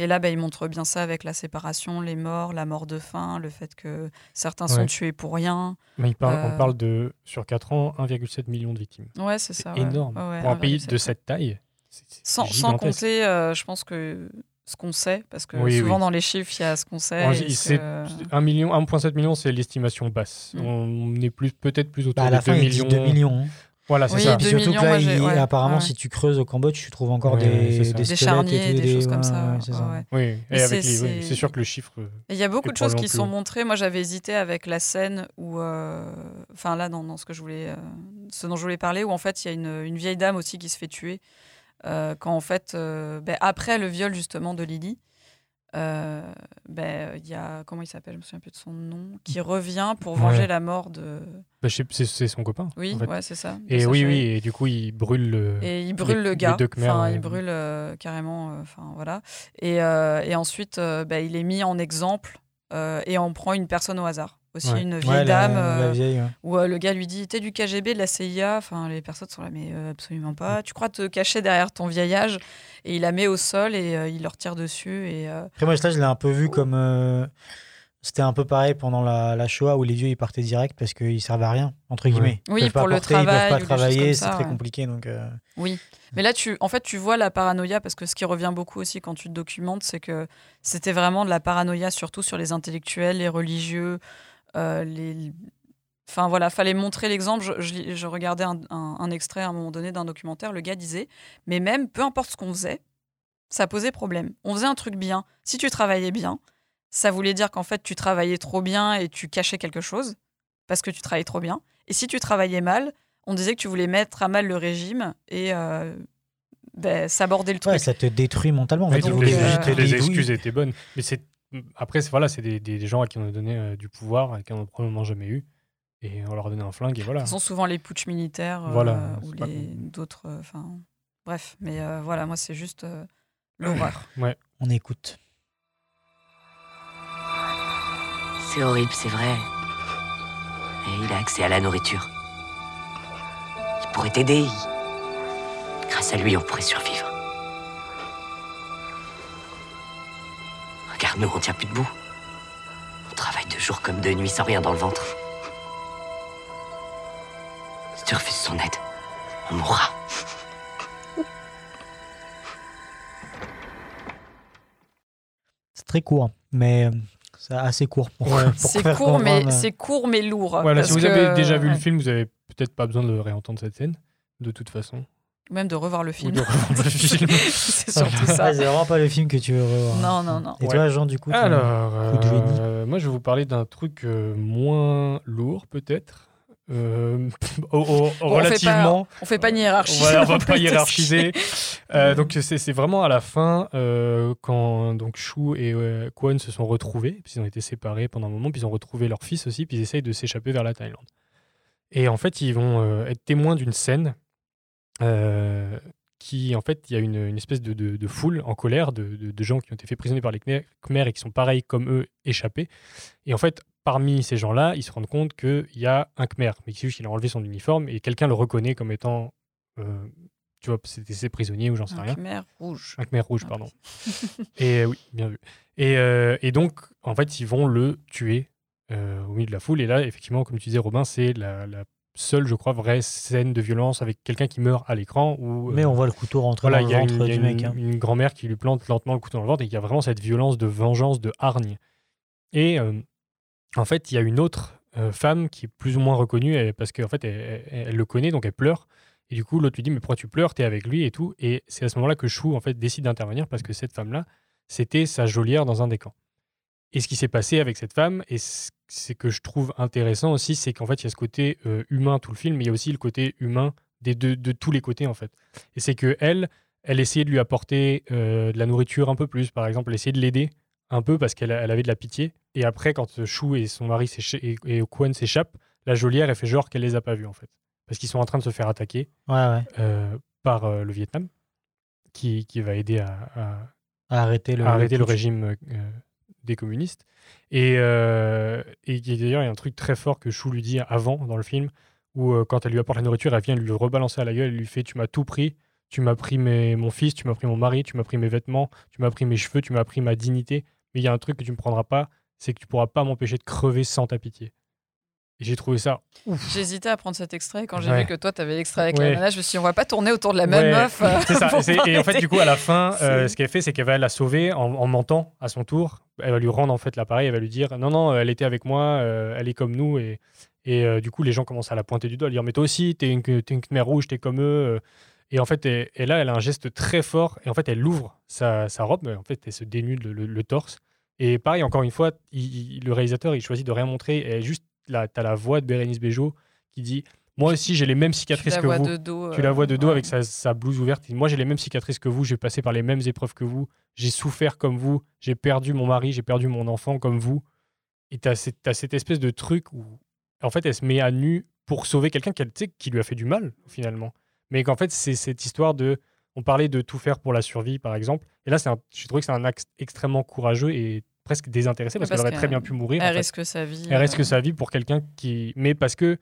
Et là, bah, ils montrent bien ça avec la séparation, les morts, la mort de faim, le fait que certains sont tués pour rien. Mais il parle- Euh, on parle de, sur 4 ans, 1,7 million de victimes. Ouais, c'est ça. ouais. énorme. Ouais, Pour un pays 1,7, de cette taille, c'est c'est Sans, compter, euh, je pense que ce qu'on sait, parce que Oui, souvent oui. dans les chiffres, il y a ce qu'on sait. On et dit- ce c'est- que- 1 million, 1,7 million, c'est l'estimation basse. Mm. On est plus peut-être plus autour Bah, à de la 2 fin, il dit millions. 2 millions. hein. Voilà, c'est Oui, ça. deux Puis surtout millions, que là, il- ouais, apparemment, ouais. si tu creuses au Cambodge, tu trouves encore Ouais, des, des des charniers, et tout, des, choses comme ça. ouais, c'est ça. ouais. Oui, et avec c'est- sûr que le chiffre. Et Il y a beaucoup de choses qui sont montrées. Moi, j'avais hésité avec la scène où, euh, enfin là, dans, dans ce que je voulais, euh, ce dont je voulais parler, où en fait, il y a une, une vieille dame aussi qui se fait tuer euh, quand en fait, euh, ben, après le viol justement de Lily, euh, ben, il y a, comment il s'appelle, je me souviens plus de son nom, qui revient pour venger Ouais. la mort de. Bah, c'est son copain. Oui, en fait. ouais, c'est ça. Et oui, oui, et du coup, il brûle le. Et il brûle les- le gars. enfin, il brûle euh, carrément. euh, Enfin, voilà. Et, euh, et ensuite, euh, bah, il est mis en exemple euh, et on prend une personne au hasard. Aussi Ouais. une vieille dame. la euh, vieille, ouais. où euh, le gars lui dit T'es du KGB, de la CIA Enfin, les personnes sont là, mais euh, absolument pas. Tu crois te cacher derrière ton vieil âge? Et il la met au sol et euh, il leur tire dessus. Et, euh, Après, moi, ça, je l'ai un peu vu comme. euh, C'était un peu pareil pendant la, la Shoah où les vieux ils partaient direct parce qu'ils servaient à rien, entre guillemets. Ils Oui, peuvent pas pour le porter, ils travail peuvent ou pas travailler, c'est très ouais. compliqué. Donc, euh, Oui. Mais là, tu, en fait, tu vois la paranoïa, parce que ce qui revient beaucoup aussi quand tu te documentes, c'est que c'était vraiment de la paranoïa, surtout sur les intellectuels, les religieux, les. Enfin voilà, fallait montrer l'exemple. Je, je lis- je regardais un, un- un extrait à un moment donné d'un documentaire. Le gars disait, mais même peu importe ce qu'on faisait, ça posait problème. On faisait un truc bien. Si tu travaillais bien, ça voulait dire qu'en fait tu travaillais trop bien et tu cachais quelque chose parce que tu travaillais trop bien. Et si tu travaillais mal, on disait que tu voulais mettre à mal le régime et euh, ben, s'aborder le truc. ouais, ça te détruit mentalement. en fait. les, euh, les détruire. excuses étaient bonnes. Mais c'est après, c'est voilà, c'est des, des gens à qui on a donné euh, du pouvoir, à qui on n'a probablement jamais eu, et on leur a donné un flingue et voilà. Ce sont souvent les putschs militaires euh, Voilà, ou les d'autres. euh, Enfin, bref, mais euh, voilà, moi c'est juste euh, l'horreur. On écoute. C'est horrible, c'est vrai. Et il a accès à la nourriture. Il pourrait t'aider. il- Grâce à lui, on pourrait survivre. Regarde, nous, on tient plus debout. On travaille de jour comme de nuit sans rien dans le ventre. Si tu refuses son aide, on mourra. C'est très court, mais euh, c'est assez court. Pour, Ouais. pour C'est faire court, mais comprendre. c'est court mais lourd. Voilà, si vous avez déjà vu le film, vous avez peut-être pas besoin de réentendre cette scène, de toute façon. Même de revoir le Ou film. de revoir le film. c'est surtout Ouais, ça. c'est vraiment pas le film que tu veux revoir. Non, non, non. Et Ouais. toi, Jean, du coup tu- Alors, coup de génie. euh, moi, je vais vous parler d'un truc euh, moins lourd, peut-être. Euh, au- au- Bon, on fait pas- relativement. On fait pas une hiérarchie. Voilà, on va pas hiérarchiser. Euh, donc c'est vraiment à la fin euh, quand donc Shu et euh, Kwon se sont retrouvés, puis ils ont été séparés pendant un moment, puis ils ont retrouvé leur fils aussi, puis ils essayent de s'échapper vers la Thaïlande. Et en fait, ils vont euh, être témoins d'une scène euh, qui, en fait, il y a une, une espèce de, de- de foule en colère de, gens qui ont été faits prisonniers par les Khmer et qui sont pareils comme eux, échappés. Et en fait, parmi ces gens-là, ils se rendent compte qu'il y a un Khmer, mais qui juste il a enlevé son uniforme et quelqu'un le reconnaît comme étant, euh, tu vois, c'était ses prisonniers ou j'en sais Un rien. Khmer rouge. Un Khmer rouge, Ah, pardon. et euh, oui, bien vu. Et, euh, et donc, en fait, ils vont le tuer euh, au milieu de la foule. Et là, effectivement, comme tu disais, Robin, c'est la, la seule, je crois, vraie scène de violence avec quelqu'un qui meurt à l'écran. Où, Mais euh, on voit le couteau rentrer voilà, dans le ventre une, du mec. une- hein. une grand-mère qui lui plante lentement le couteau dans le ventre et il y a vraiment cette violence de vengeance, de hargne. Et euh, en fait, il y a une autre euh, femme qui est plus ou moins reconnue elle- parce qu'en fait, elle, elle- elle le connaît, donc elle pleure. Et du coup, l'autre lui dit Mais pourquoi tu pleures? T'es avec lui et tout. Et c'est à ce moment-là que Chou en fait, décide d'intervenir parce que cette femme-là, c'était sa geôlière dans un des camps. Et ce qui s'est passé avec cette femme, et ce c'est que je trouve intéressant aussi, c'est qu'en fait, il y a ce côté euh, humain tout le film, mais il y a aussi le côté humain des deux, de tous les côtés, en fait. Et c'est que elle, elle essayait de lui apporter euh, de la nourriture un peu plus, par exemple, elle essayait de l'aider un peu parce qu'elle elle avait de la pitié. Et après, quand Chou et son mari et, et Kwon s'échappent, la geôlière, elle fait genre qu'elle les a pas vus, en fait. Parce qu'ils sont en train de se faire attaquer Ouais, ouais. euh, par euh, le Vietnam, qui, qui va aider à- à, À arrêter le, à arrêter le régime euh, des communistes. Et, euh, et d'ailleurs, il y a un truc très fort que Chou lui dit avant dans le film, où euh, quand elle lui apporte la nourriture, elle vient lui rebalancer à la gueule, elle lui fait Tu m'as tout pris, tu m'as pris mes, mon fils, tu m'as pris mon mari, tu m'as pris mes vêtements, tu m'as pris mes cheveux, tu m'as pris ma dignité, mais il y a un truc que tu ne me prendras pas, c'est que tu pourras pas m'empêcher de crever sans ta pitié. Et j'ai trouvé ça J'hésitais à prendre cet extrait quand j'ai Ouais. vu que toi, tu avais l'extrait avec Ouais. la nana. Je me suis dit, on va pas tourner autour de la même Ouais, meuf. euh, c'est ça. Et en fait, du coup, à la fin, euh, ce qu'elle fait, c'est qu'elle va la sauver en, en mentant à son tour. Elle va lui rendre en fait l'appareil. Elle va lui dire non, non, elle était avec moi, euh, elle est comme nous. Et, et euh, du coup, les gens commencent à la pointer du doigt, à lui dire mais toi aussi, t'es une, t'es une Khmer rouge, t'es comme eux. Et en fait, et, et là, elle a un geste très fort. Et en fait, elle ouvre sa, sa robe. En fait, elle se dénude le, le- le torse. Et pareil, encore une fois, il- il- le réalisateur, il choisit de rien montrer. Et juste là, t'as la voix de Bérénice Bejo qui dit Moi aussi, j'ai les mêmes cicatrices la que vois vous. de dos, tu la euh, vois de dos ouais. avec sa, sa blouse ouverte. Moi, j'ai les mêmes cicatrices que vous. J'ai passé par les mêmes épreuves que vous. J'ai souffert comme vous. J'ai perdu mon mari. J'ai perdu mon enfant comme vous. Et tu as, cette espèce de truc où, en fait, elle se met à nu pour sauver quelqu'un qui, lui a fait du mal, finalement. Mais qu'en fait, c'est cette histoire de. On parlait de tout faire pour la survie, par exemple. Et là, c'est un- j'ai trouvé que c'est un axe extrêmement courageux et presque désintéressé parce, Parce qu'elle aurait très bien pu mourir. elle fait. risque sa vie, Elle risque euh. sa vie pour quelqu'un qui. Mais parce que, tu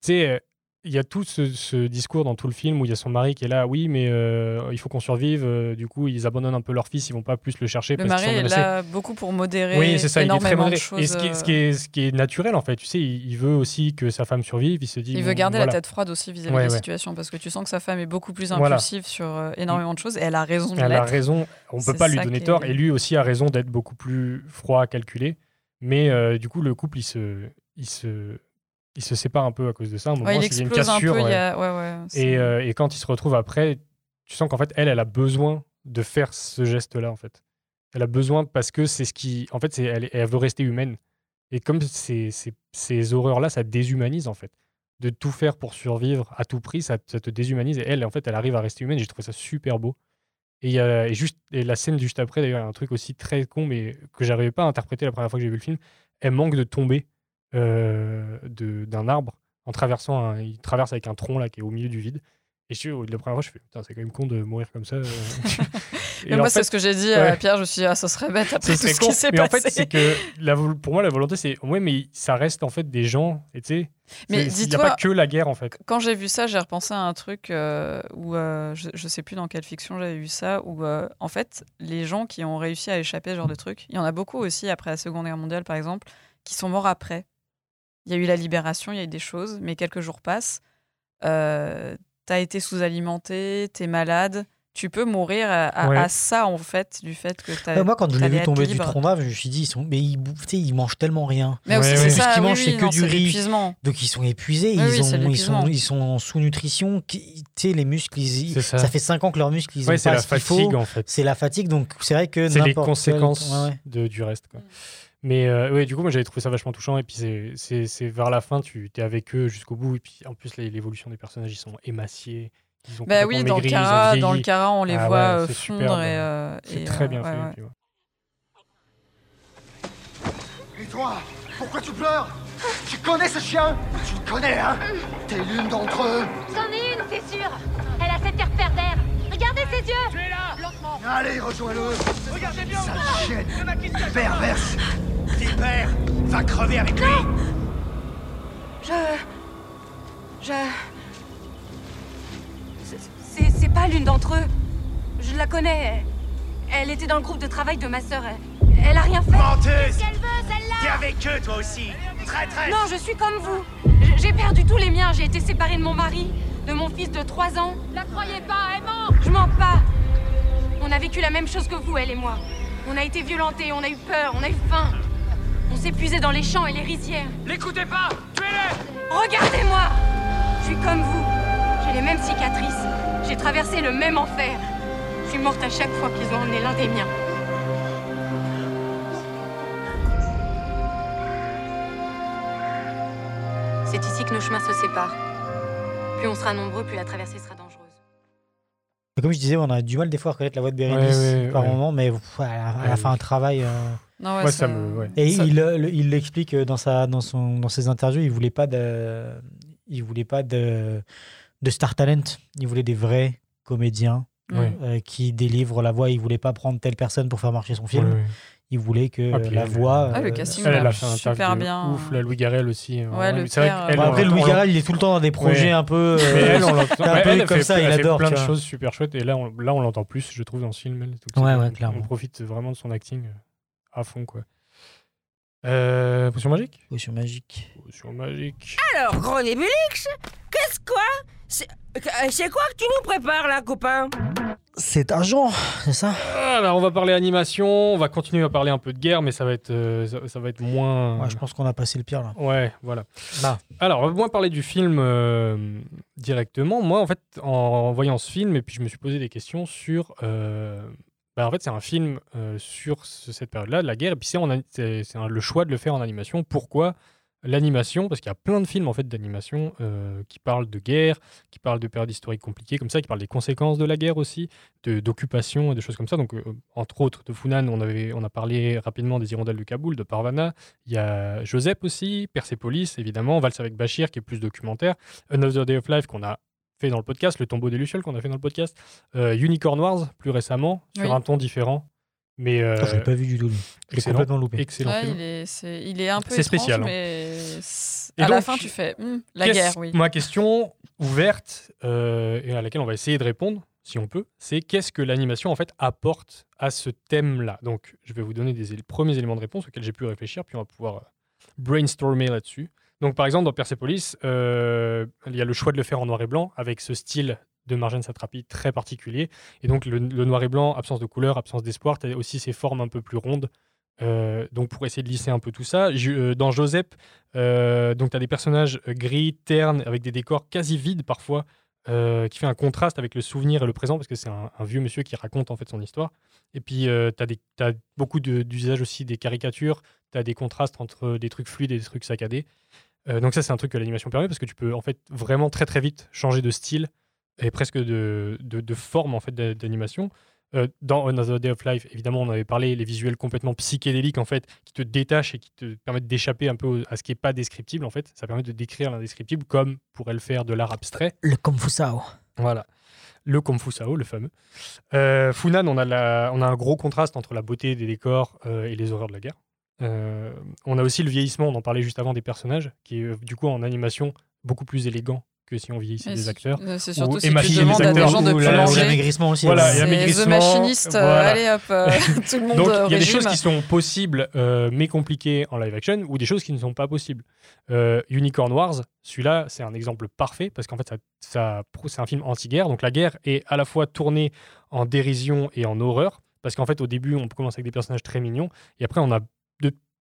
sais, euh, il y a tout ce, ce discours dans tout le film où il y a son mari qui est là, oui, mais euh, il faut qu'on survive. euh, du coup, ils abandonnent un peu leur fils, ils vont pas plus le chercher Le parce mari est là beaucoup pour modérer Oui, c'est ça, il est très énormément modéré. de choses. Et ce qui, est, ce, qui euh, est, ce qui est naturel, en fait, tu sais, il, il veut aussi que sa femme survive, il se dit. Il bon, veut garder voilà. la tête froide aussi vis-à-vis Ouais, de la ouais. situation parce que tu sens que sa femme est beaucoup plus Voilà. impulsive sur euh, énormément de choses et elle a raison de Elle a raison, on peut pas lui donner tort, et lui aussi a raison d'être beaucoup plus froid, calculé. Mais du coup, le couple, il se, il se, il se sépare un peu à cause de ça. Un moment, Ouais, il il y a une un cassure. peu, ouais. a- ouais, et, euh, et quand il se retrouve après, tu sens qu'en fait, elle, elle a besoin de faire ce geste-là, en fait. Elle a besoin parce que c'est ce qui, en fait, elle, elle veut rester humaine. Et comme ces, ces, ces horreurs-là, ça déshumanise, en fait. De tout faire pour survivre à tout prix, ça, ça te déshumanise. Et elle, en fait, elle arrive à rester humaine. J'ai trouvé ça super beau. Et, il y a- et juste, et la scène juste après, d'ailleurs, il y a un truc aussi très con, mais que j'arrivais pas à interpréter la première fois que j'ai vu le film. Elle manque de tomber d'un arbre en traversant un, il traverse avec un tronc là qui est au milieu du vide. Et je suis, la première fois, je fais, putain, c'est quand même con de mourir comme ça. euh. Mais en moi, c'est ce que j'ai dit ouais. à Pierre. Je me suis dit, ah, ça serait bête après tout ce con. qui s'est mais en fait, c'est que la, pour moi, la volonté, c'est ouais, mais ça reste en fait des gens. Et tu sais, Mais il n'y a pas que la guerre en fait. Quand j'ai vu ça, j'ai repensé à un truc euh, où euh, je, je sais plus dans quelle fiction j'avais vu ça, où euh, en fait, les gens qui ont réussi à échapper à ce genre de truc, il y en a beaucoup aussi après la Seconde Guerre mondiale, par exemple, qui sont morts après. Il y a eu la libération, il y a eu des choses, mais quelques jours passent. Euh, T'as été sous-alimenté, t'es malade. Tu peux mourir à, à- Ouais. à ça, en fait, du fait que t'as. Ouais, moi, quand je l'ai vu tomber du tronc d'arbre, je me suis dit, ils sont... mais ils, ils mangent tellement rien. Mais aussi, c'est Tout ce ça, qu'ils oui, mangent, oui, c'est que non, du c'est riz. Donc, ils sont épuisés. Ils, oui, c'est ont, ils, l'épuisement. sont, ils sont en sous-nutrition. qui- Tu sais, les muscles, ils- C'est ça. ça. fait 5 ans que leurs muscles, ils Ouais, ont c'est pas la ce qu'il fatigue, faut. en fait. C'est la fatigue. Donc, c'est vrai que C'est les conséquences Ouais, ouais. de, du reste. Quoi. Mais euh, ouais, du coup, moi j'avais trouvé ça vachement touchant. Et puis c'est- vers la fin, tu es avec eux jusqu'au bout. Et puis en plus, l'évolution des personnages, ils sont émaciés. Ils ont Bah oui, dans le maigri, ils ont Cara, dans le. Cara, on les Ah voit ouais, euh, fondre et, euh, C'est et, très euh, bien ouais, fait. ouais. puis ouais. Et toi Pourquoi tu pleures? Tu connais ce chien? Tu le connais, hein? T'es l'une d'entre eux C'en est une, c'est sûr Elle a cette air pervers Ses yeux Tu es là Lentement Allez, rejoins-le Regardez bien Sale chienne Le Perverse T'es père Va crever avec lui Je. Je. C'est- pas l'une d'entre eux. Je la connais. Elle était dans le groupe de travail de ma sœur. Elle, elle a rien fait. Menteuse Qu'elle veut, celle-là T'es avec eux, toi aussi Traîtresse Non, je suis comme vous. J'ai perdu tous les miens. J'ai été séparée de mon mari, de mon fils de 3 ans. La croyez pas, elle ment Je mens pas. On a vécu la même chose que vous, elle et moi. On a été violentés, on a eu peur, on a eu faim. On s'épuisait dans les champs et les rizières. L'écoutez pas Tuez-les Regardez-moi Je suis comme vous. J'ai les mêmes cicatrices. J'ai traversé le même enfer. Je suis morte à chaque fois qu'ils ont emmené l'un des miens. C'est ici que nos chemins se séparent. Plus on sera nombreux, plus la traversée sera dangereuse. Comme je disais, on a du mal des fois à reconnaître la voix de Bérénice Ouais, ouais, par ouais. moment, mais pff, elle a, elle a Ouais, fait oui. un travail. euh, Non, ouais, Moi, ça- ça me- ouais. Et Ça- il euh, il l'explique dans, sa, dans, son, dans ses interviews, il voulait pas de, il voulait pas de, de star talent. Il voulait des vrais comédiens Ouais. euh, qui délivrent la voix. Il voulait pas prendre telle personne pour faire marcher son film. Ouais, ouais. Il voulait que Ah, puis la voix. Ah, le euh, casting Elle, elle a fait un super bien. Ouf, la Louis Garrel aussi. hein. Ouais, le c'est vrai qu'elle, on après, Louis Garrel, il est tout le temps dans des projets Ouais. un peu. euh, Mais elle, on l'entend- un ouais, peu elle, elle comme fait- ça, il adore. plein de choses super chouettes. Et là, on, là, on l'entend plus, je trouve, dans ce film. elle, tout de Ouais, ouais, On- clairement. On profite vraiment de son acting euh, à fond, quoi. Euh, potion magique? Potion magique. Potion magique. Alors, gros Nébulix, qu'est-ce quoi? C'est euh, c'est quoi que tu nous prépares là, copain? C'est argent, c'est ça? Alors, on va parler animation, on va continuer à parler un peu de guerre, mais ça va être, euh, ça, ça va être moins. Ouais, Je pense qu'on a passé le pire là. Ouais, voilà. Là. Alors, on va moins parler du film euh, directement. Moi, en fait, en, voyant ce film, et puis je me suis posé des questions sur. euh, bah, en fait, c'est un film sur ce- cette période-là, de la guerre, et puis c'est le choix de le faire en animation. Pourquoi l'animation, parce qu'il y a plein de films en fait d'animation euh, qui parlent de guerre, qui parlent de périodes historiques compliquées comme ça, qui parlent des conséquences de la guerre aussi, de- d'occupation et de choses comme ça. Donc, euh, entre autres, de Funan, on, avait, on a parlé rapidement des Hirondelles de Kaboul, de Parvana. Il y a Joseph aussi, Persepolis, évidemment, Valse avec Bachir, qui est plus documentaire, Another Day of Life, qu'on a fait dans le podcast, Le tombeau des Lucioles, qu'on a fait dans le podcast, euh, Unicorn Wars, plus récemment, sur Oui. un ton différent. Mais euh, Oh, je l'ai pas vu du tout. excellent, complètement loupé. Excellent Ouais, film. il, est, c'est- il est un peu C'est étrange, spécial, hein. mais Et à la fin, tu fais Hmm, la guerre, oui. Ma question ouverte euh, et à laquelle on va essayer de répondre, si on peut, c'est qu'est-ce que l'animation en fait apporte à ce thème-là? Donc, je vais vous donner des premiers éléments de réponse auxquels j'ai pu réfléchir, puis on va pouvoir euh, brainstormer là-dessus. Donc, par exemple, dans Persepolis, euh, il y a le choix de le faire en noir et blanc avec ce style de Marjane Satrapi très particulier. Et donc, le, noir et blanc, absence de couleur, absence d'espoir, tu as aussi ces formes un peu plus rondes. Euh, donc, pour essayer de lisser un peu tout ça, euh, dans Joseph, euh, donc tu as des personnages gris, ternes, avec des décors quasi vides parfois, qui fait un contraste avec le souvenir et le présent, parce que c'est un, vieux monsieur qui raconte en fait son histoire. Et puis, tu as, beaucoup de- d'usage aussi des caricatures, tu as des contrastes entre des trucs fluides et des trucs saccadés. Donc ça, c'est un truc que l'animation permet, parce que tu peux en fait vraiment très très vite changer de style et presque de, de, de forme en fait d'a- d'animation. Euh, dans Another Day of Life, évidemment, on avait parlé les visuels complètement psychédéliques en fait, qui te détachent et qui te permettent d'échapper un peu à ce qui n'est pas descriptible en fait. Ça permet de décrire l'indescriptible comme pourrait le faire de l'art abstrait. Le Confusao. Voilà. Le Konfusao, le fameux. Euh, Funan, on a, la- on a un gros contraste entre la beauté des décors euh, et les horreurs de la guerre. Euh, on a aussi le vieillissement, on en parlait juste avant des personnages, qui est du coup en animation beaucoup plus élégant que si on vieillissait Mais des acteurs. c'est Ou surtout si tu demandes les à des acteurs. gens de Ou manger. l'amaigrissement aussi. Voilà, hein. et C'est amaigrissement, The Machinist, euh, voilà. allez hop, euh, tout le monde Donc, il y a des choses qui sont possibles euh, mais compliquées en live action ou des choses qui ne sont pas possibles. Euh, Unicorn Wars, celui-là, c'est un exemple parfait parce qu'en fait, ça, ça- c'est un film anti-guerre. Donc, la guerre est à la fois tournée en dérision et en horreur parce qu'en fait, au début, on commence avec des personnages très mignons et après, on a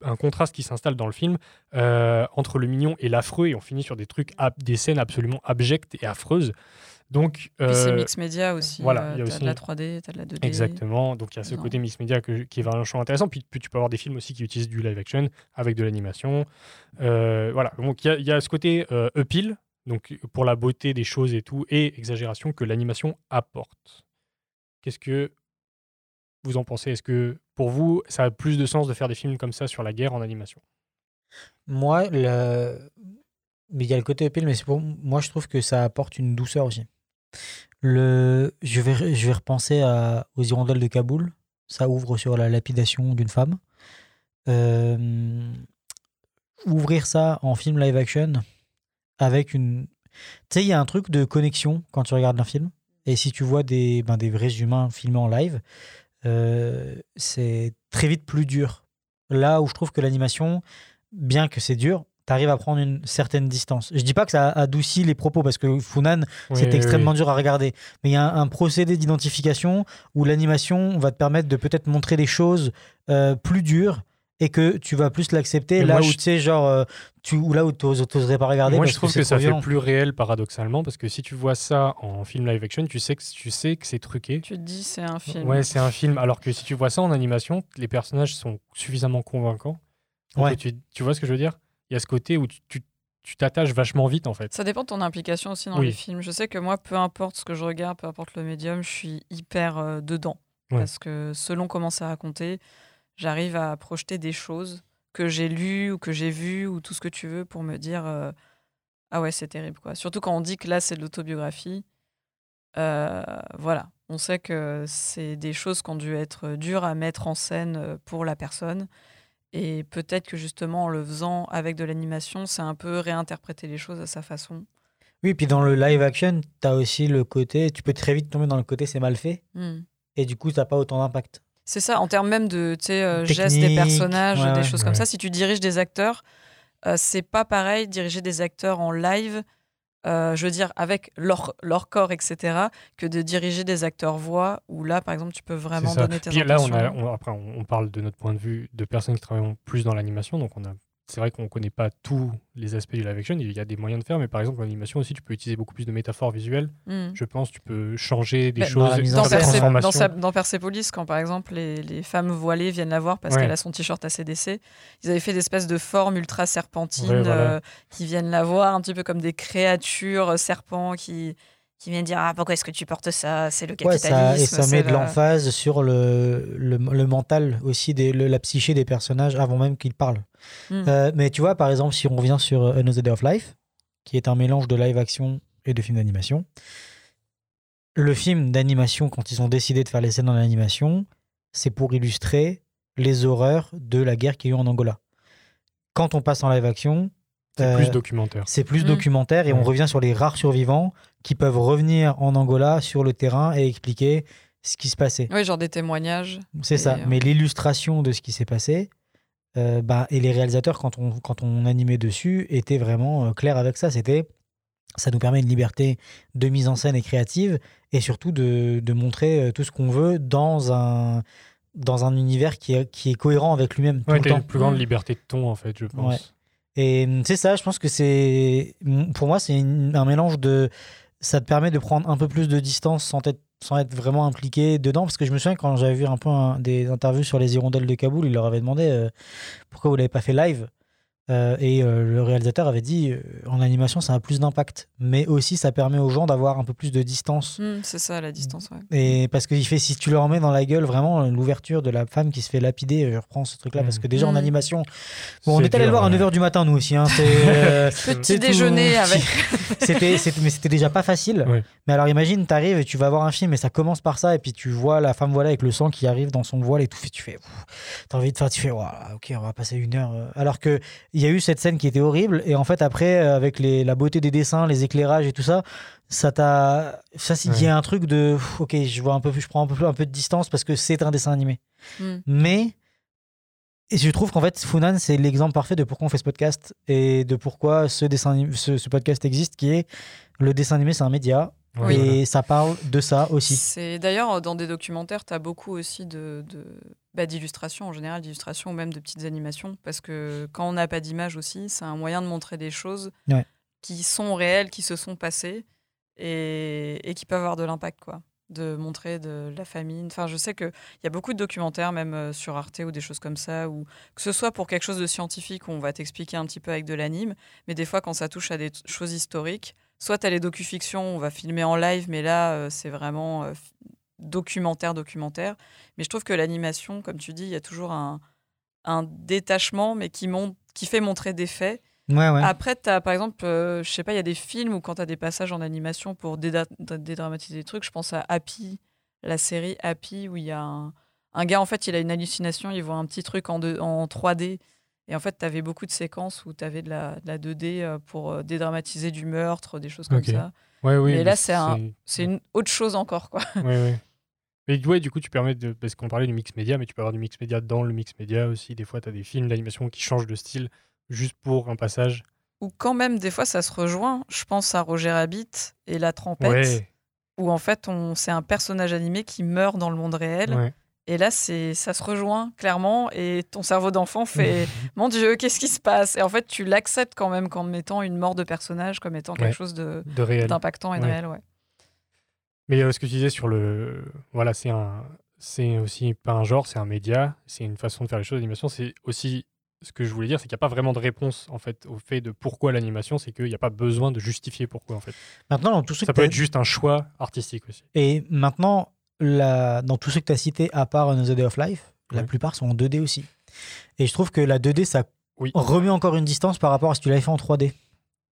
un contraste qui s'installe dans le film euh, entre le mignon et l'affreux et on finit sur des trucs, des scènes absolument abjectes et affreuses. Donc, c'est euh, mix média aussi. Voilà, euh, il y a aussi de la 3D, t'as de la 2D. Exactement. Donc il y a ce Non. côté mix média que- qui est vraiment intéressant. Puis, puis tu peux avoir des films aussi qui utilisent du live action avec de l'animation. Euh, voilà. Donc il y, a- il y a ce côté euh, donc pour la beauté des choses et tout, et exagération que l'animation apporte. Qu'est-ce que vous en pensez? Est-ce que pour vous, ça a plus de sens de faire des films comme ça sur la guerre en animation? Moi, le... mais il y a le côté uphill, mais pour moi, je trouve que ça apporte une douceur aussi. Le... Je, vais, je vais repenser aux hirondelles de Kaboul. Ça ouvre sur la lapidation d'une femme. Ouvrir ça en film live action avec une. Tu sais, il y a un truc de connexion quand tu regardes un film. Et si tu vois des, ben, des vrais humains filmés en live, euh, c'est très vite plus dur. Là où je trouve que l'animation, bien que c'est dur, t'arrives à prendre une certaine distance. Je dis pas que ça adoucit les propos parce que Funan, Oui, c'est oui, extrêmement oui. dur à regarder. Mais il y a un, un procédé d'identification où l'animation va te permettre de peut-être montrer des choses euh, plus dures et que tu vas plus l'accepter là où je- tu sais genre euh, tu ou là où t'oses- t'oserais pas regarder Moi, je trouve que, ça fait plus réel paradoxalement parce que si tu vois ça en film live action, tu sais que tu sais que c'est truqué. Tu te dis, c'est un film. Ouais, c'est un film. Alors que si tu vois ça en animation, les personnages sont suffisamment convaincants. Ouais. Tu, tu vois ce que je veux dire? Il y a ce côté où tu- tu tu t'attaches vachement vite en fait. Ça dépend de ton implication aussi dans Oui. les films. Je sais que moi, peu importe ce que je regarde, peu importe le médium, je suis hyper euh, dedans. Ouais. Parce que selon comment c'est raconté, j'arrive à projeter des choses que j'ai lues ou que j'ai vues ou tout ce que tu veux pour me dire euh, Ah ouais, c'est terrible. quoi. Surtout quand on dit que là, c'est de l'autobiographie. Euh, voilà. On sait que c'est des choses qui ont dû être dures à mettre en scène euh, pour la personne. Et peut-être que justement, en le faisant avec de l'animation, c'est un peu réinterpréter les choses à sa façon. Oui, puis dans le live action, tu as aussi le côté tu peux très vite tomber dans le côté c'est mal fait Hmm. et du coup t'as pas autant d'impact. C'est ça, en termes même de euh, gestes des personnages, ouais, des ouais. choses comme ça. Si tu diriges des acteurs, euh, c'est pas pareil diriger des acteurs en live, euh, je veux dire, avec leur, leur corps, etc., que de diriger des acteurs voix, où là, par exemple, tu peux vraiment donner tes Puis là, on intentions. a, on- après, on, on parle de notre point de vue de personnes qui travaillent plus dans l'animation, donc on a c'est vrai qu'on connaît pas tous les aspects du live action. Il y a des moyens de faire, mais par exemple, en animation aussi, tu peux utiliser beaucoup plus de métaphores visuelles. Mm. Je pense, tu peux changer des Bah, choses, mise dans, transformations. dans, sa- dans Persepolis, quand par exemple les, les femmes voilées viennent la voir parce Ouais. qu'elle a son t-shirt ACDC, ils avaient fait des espèces de formes ultra serpentines Ouais, voilà. euh, qui viennent la voir un petit peu comme des créatures euh, serpents qui, qui viennent dire Ah, pourquoi est-ce que tu portes ça? C'est le Ouais, ça, capitalisme. et ça met de l'emphase sur le, le, le mental aussi, des, le- la psyché des personnages avant même qu'ils parlent. Mm. Euh, mais tu vois, par exemple, si on revient sur euh, Another Day of Life, qui est un mélange de live action et de film d'animation, le film d'animation, quand ils ont décidé de faire les scènes en animation, c'est pour illustrer les horreurs de la guerre qu'il y a eu en Angola. Quand on passe en live action, C'est euh, plus documentaire. c'est plus Mm. documentaire et on revient sur les rares survivants qui peuvent revenir en Angola sur le terrain et expliquer ce qui se passait. Oui, genre des témoignages. C'est ça. Euh, Mais l'illustration de ce qui s'est passé, euh, bah, et les réalisateurs, quand on, quand on animait dessus, étaient vraiment euh, clairs avec ça. C'était, ça nous permet une liberté de mise en scène et créative, et surtout de, de montrer euh, tout ce qu'on veut dans un, dans un univers qui est, qui est cohérent avec lui-même tout Ouais, le t'as temps. une plus grande Mm. liberté de ton, en fait, je pense. Ouais. Et hum, c'est ça, je pense que c'est. Pour moi, c'est un mélange de. Ça te permet de prendre un peu plus de distance sans être, sans être vraiment impliqué dedans. Parce que je me souviens quand j'avais vu un peu des interviews sur les hirondelles de Kaboul, il leur avait demandé euh, pourquoi vous l'avez pas fait live. Euh, et euh, le réalisateur avait dit euh, en animation, ça a plus d'impact. Mais aussi, ça permet aux gens d'avoir un peu plus de distance. Hmm, c'est ça la distance. Ouais. Et parce qu'il fait, si tu leur mets dans la gueule vraiment l'ouverture de la femme qui se fait lapider, je reprends ce truc-là, Mm. parce que déjà en Mm. animation, bon, on est allé le voir à ouais. 9h du matin, nous aussi. Hein, euh, Petit tout. déjeuner avec. c'était, mais c'était déjà pas facile. Ouais. Mais alors imagine, t'arrives et tu vas voir un film et ça commence par ça, et puis tu vois la femme voilà avec le sang qui arrive dans son voile et tout, et tu fais, t'as envie de faire, tu fais, ok, on va passer une heure. Alors que il y a eu cette scène qui était horrible, et en fait après, euh, avec les, la beauté des dessins, les éclairages et tout ça, ça t'a, ça, il y a un truc de, pff, ok, je vois un peu, plus- je prends un peu, plus- un peu de distance parce que c'est un dessin animé. Hmm. Mais et je trouve qu'en fait, Funan, c'est l'exemple parfait de pourquoi on fait ce podcast et de pourquoi ce, dessin, ce, ce podcast existe, qui est le dessin animé, c'est un média. Ouais, et voilà. ça parle de ça aussi. C'est d'ailleurs dans des documentaires, tu as beaucoup aussi de, de- bah, d'illustrations en général, d'illustrations ou même de petites animations, parce que quand on n'a pas d'image aussi, c'est un moyen de montrer des choses Ouais. qui sont réelles, qui se sont passées et, et qui peuvent avoir de l'impact, quoi. De montrer de la famine. Enfin, je sais qu'il y a beaucoup de documentaires, même euh, sur Arte ou des choses comme ça, ou que ce soit pour quelque chose de scientifique où on va t'expliquer un petit peu avec de l'anime, mais des fois, quand ça touche à des choses historiques, soit tu as les docufictions, on va filmer en live, mais là, euh, c'est vraiment euh, documentaire, documentaire. Mais je trouve que l'animation, comme tu dis, il y a toujours un, un détachement, mais qui, monte, qui fait montrer des faits. Ouais, ouais. Après, tu as, par exemple, euh, je sais pas, il y a des films où quand tu as des passages en animation pour déda- dédramatiser des trucs, je pense à Happy, la série Happy, où il y a un, un gars, en fait, il a une hallucination, il voit un petit truc en, en 3D. Et en fait, tu avais beaucoup de séquences où tu avais de la, de la 2D euh, pour euh, dédramatiser du meurtre, des choses comme ça. Ouais, oui, mais mais là, c'est un- c'est- c'est une autre chose encore, quoi. Ouais, ouais. Mais ouais, du coup, tu permets de. Parce qu'on parlait du mix média, mais tu peux avoir du mix média dans le mix média aussi. Des fois, tu as des films d'animation qui changent de style juste pour un passage. Ou quand même, des fois, ça se rejoint. Je pense à Roger Rabbit et La Trompette, Ouais. où en fait, on, c'est un personnage animé qui meurt dans le monde réel. Et là, c'est, ça se rejoint clairement. Et ton cerveau d'enfant fait Mon Dieu, qu'est-ce qui se passe? Et en fait, tu l'acceptes quand même comme étant une mort de personnage, comme étant quelque Ouais. chose de, De réel. d'impactant et de Ouais. réel. Ouais. Mais euh, ce que tu disais sur le. Voilà, c'est un. C'est aussi pas un genre, c'est un média, c'est une façon de faire les choses. L'animation, c'est aussi. Ce que je voulais dire, c'est qu'il n'y a pas vraiment de réponse en fait au fait de pourquoi l'animation, c'est qu'il n'y a pas besoin de justifier pourquoi en fait. Maintenant, tout ce Ça que peut t'as- être juste un choix artistique aussi. Et maintenant, la... dans tous ceux que tu as cités, à part Another Day of Life, la plupart sont en 2D aussi. Et je trouve que la 2D, ça Oui. remet encore une distance par rapport à ce que tu l'avais fait en 3D.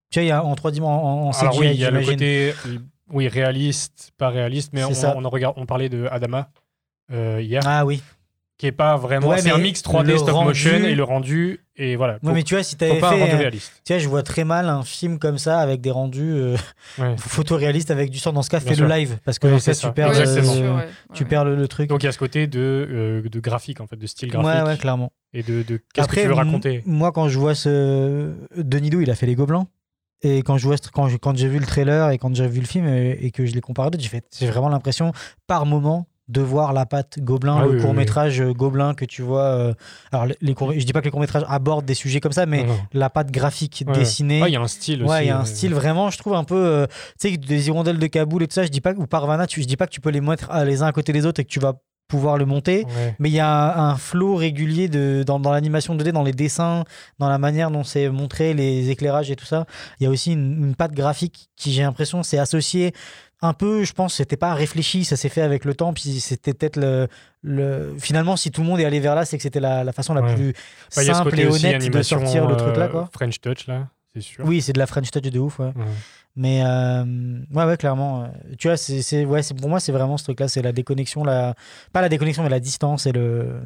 Tu vois, il y a en 3D, en, en, en Alors CGI, oui, il y a le côté euh, oui, réaliste, pas réaliste, mais on, en regarde, on parlait de Adama euh, hier, Ah oui. Qui est pas vraiment. Ouais, c'est un mix 3D le stop rendu- motion et le rendu et voilà. Ouais, mais tu vois, si tu faut avais pas un fait. rendu euh, réaliste. Tu vois, je vois très mal un film comme ça avec des rendus euh, Ouais. photoréalistes avec du sang. Dans ce cas, Bien fais sûr. le live. Parce que cas, ça. tu perds, le- Sûr, ouais. tu Ouais. perds le, le truc. Donc il y a ce côté de, euh, de graphique en fait, de style graphique ouais, ouais, clairement. et de, de qu'est-ce que Après, tu veux raconter. Moi, quand je vois ce. Denis Do, il a fait les Gobelins. Et quand je vois ce- quand je- quand j'ai vu le trailer et quand j'ai vu le film et, et que je l'ai comparé j'ai j'ai vraiment l'impression par moment de voir la patte Gobelin, Ah le oui, oui, court métrage Gobelin que tu vois. euh, alors, les, courts- je dis pas que les courts métrages abordent des sujets comme ça, mais la patte graphique Ouais. dessinée. Ouais, il y a un style Ouais, aussi, il y a un ouais. style vraiment, je trouve un peu. euh, tu sais, des hirondelles de Kaboul et tout ça. Je dis pas ou Parvana, tu, je dis pas que tu peux les mettre ah, les uns à côté des autres et que tu vas pouvoir le monter, Ouais. mais il y a un, un flow régulier de, dans, dans l'animation 2D, dans les dessins, dans la manière dont c'est montré, les éclairages et tout ça. Il y a aussi une, une patte graphique qui, j'ai l'impression, s'est associée un peu, je pense, c'était pas réfléchi, ça s'est fait avec le temps, puis c'était peut-être le, le. Finalement, si tout le monde est allé vers là, c'est que c'était la, la façon la Ouais. plus Bah, simple et aussi honnête de sortir le euh, truc là, quoi. French Touch, là, c'est sûr. Oui, c'est de la French Touch de ouf, ouais. Ouais. Mais euh, ouais, ouais, clairement. euh, Tu vois, c'est, ouais, pour moi, c'est vraiment ce truc-là. C'est la déconnexion, la, pas la déconnexion, mais la distance et le,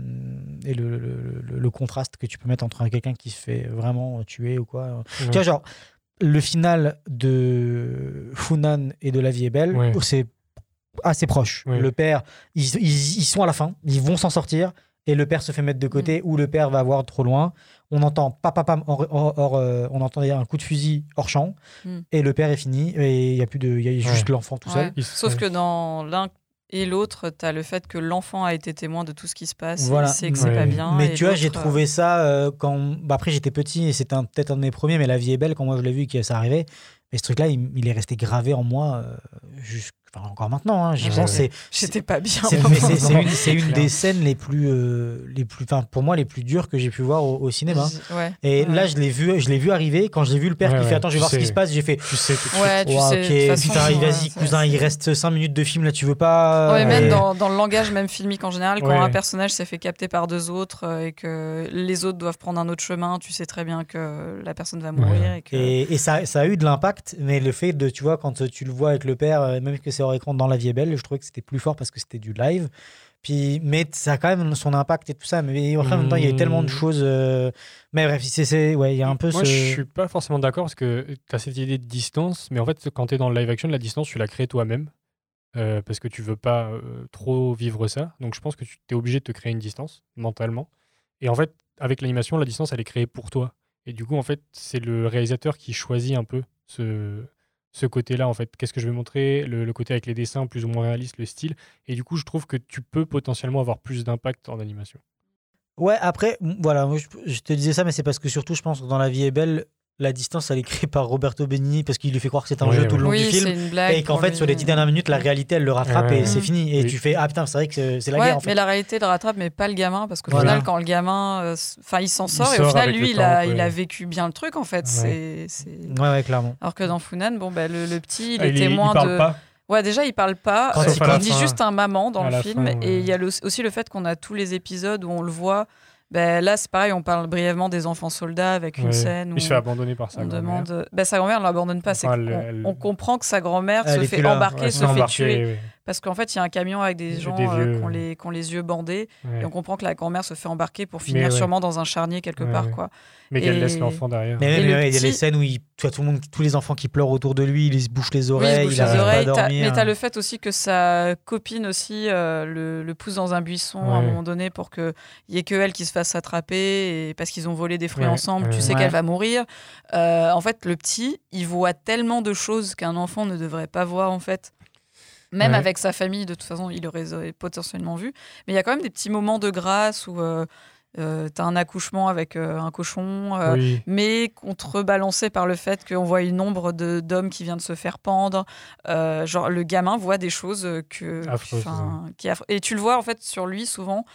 et le, le, le- le contraste que tu peux mettre entre quelqu'un qui se fait vraiment tuer ou quoi. Tu vois, genre, le final de Funan et de La vie est belle, Ouais. c'est assez proche. Ouais. Le père, ils, ils, ils sont à la fin, ils vont s'en sortir. Et le père se fait mettre de côté ou le père va voir trop loin. On entend papa pam, hors, hors- hors, euh, on entend un coup de fusil hors champ Mm. et le père est fini et il y a plus de, il y a juste Ouais. l'enfant tout Ouais. seul. Sauf que dans l'un et l'autre, tu as le fait que l'enfant a été témoin de tout ce qui se passe. Voilà. Il sait que c'est pas bien. Mais tu vois, j'ai l'autre, euh, trouvé ça euh, quand. bah, après, j'étais petit et c'était peut-être un de mes premiers, mais La vie est belle quand moi je l'ai vu que ça arrivait. Mais ce truc-là, il, il est resté gravé en moi euh, jusqu'- encore maintenant. hein, J'y Ouais. pense. J'étais pas bien, c'est- une, des scènes les plus, euh, les plus, enfin pour moi les plus dures que j'ai pu voir au, au cinéma. Ouais. Et Ouais. là, je l'ai vu, je l'ai vu arriver. Quand j'ai vu le père Ouais, qui ouais, fait attends, je vais voir ce qui se passe, j'ai fait. Tu sais tout de suite. Ouais, tu sais, façon, putain, vas-y, cousin, il reste 5 minutes de film là, tu veux pas. Ouais, même euh, dans, dans le langage même filmique en général, quand Ouais. un personnage s'est fait capter par deux autres euh, et que les autres doivent prendre un autre chemin, tu sais très bien que la personne va mourir. Et que... Et, et ça, ça a eu de l'impact, mais le fait de, tu vois, quand tu le vois avec le père, même que c'est hors écran dans La vie est belle, je trouvais que c'était plus fort parce que c'était du live. Puis, mais ça a quand même son impact et tout ça. Mais en même temps, il y a eu tellement de choses. euh, Mais bref, c'est, c'est- ouais, il y a un peu Moi, ce. je suis pas forcément d'accord parce que tu as cette idée de distance, mais en fait, quand tu es dans le live action, la distance, tu la crées toi-même euh, parce que tu veux pas euh, trop vivre ça. Donc, je pense que tu es obligé de te créer une distance mentalement. Et en fait, avec l'animation, la distance, elle est créée pour toi. Et du coup, en fait, c'est le réalisateur qui choisit un peu ce, ce côté-là, en fait. Qu'est-ce que je vais montrer? Le, côté avec les dessins plus ou moins réalistes, le style. Et du coup, je trouve que tu peux potentiellement avoir plus d'impact en animation. Ouais, après, voilà, je te disais ça, mais c'est parce que surtout, je pense que dans La vie est belle, la distance, elle est créée par Roberto Benigni parce qu'il lui fait croire que c'est un Ouais, jeu tout le long Oui, du film. c'est une blague et qu'en fait, lui. sur les dix dernières minutes, la réalité, elle le rattrape Ouais, et ouais. c'est fini. Et Oui. tu fais Ah putain, c'est vrai que c'est, la ouais, guerre en fait. mais la réalité le rattrape, mais pas le gamin, parce qu'au Voilà. final, quand le gamin, euh, enfin, il s'en sort, et sort au final, lui, il, temps, a, quoi. il a vécu bien le truc, en fait. C'est, Ouais, ouais, clairement. Alors que dans Funan, bon, bah, le, le petit, il Ah, est il est- il témoin parle de. pas. Ouais, déjà, il parle pas. Quand il dit juste un maman dans le film. Et il y a aussi le fait qu'on a tous les épisodes où on le voit. Ben, là, c'est pareil, on parle brièvement des enfants soldats avec une Ouais. scène où Il se fait abandonner par sa on grand-mère. demande. Ben, sa grand-mère ne l'abandonne pas. c'est Enfin, qu'on- elle- elle- On comprend que sa grand-mère se fait embarquer, Ouais, se fait tuer. oui. Parce qu'en fait, il y a un camion avec des Des gens vieux, euh, qui, ont les, qui ont les yeux bandés. Ouais. Et on comprend que la grand-mère se fait embarquer pour Mais finir ouais. sûrement dans un charnier quelque Ouais, part. ouais. Quoi. Mais qu'elle Et- laisse l'enfant derrière. Mais Et même, le ouais, il y a les petit- scènes où il, tout le monde, tous les enfants qui pleurent autour de lui, il se bouche les Oui, il oreilles, il les arrive oreilles. pas à T'as- dormir. mais tu as le fait aussi que sa copine aussi euh, le, le pousse dans un buisson à un moment donné pour qu'il n'y ait que elle qui se fasse attraper et parce qu'ils ont volé des fruits Ouais, ensemble, tu sais Ouais. qu'elle va mourir. Euh, en fait, le petit, il voit tellement de choses qu'un enfant ne devrait pas voir en fait. Même Ouais. avec sa famille, de toute façon, il aurait potentiellement vu. Mais il y a quand même des petits moments de grâce où euh, tu as un accouchement avec euh, un cochon. euh, Oui. mais contrebalancé par le fait qu'on voit une ombre de- d'hommes qui vient de se faire pendre. Euh, genre, le gamin voit des choses que. Qui Et tu le vois, en fait, sur lui, souvent.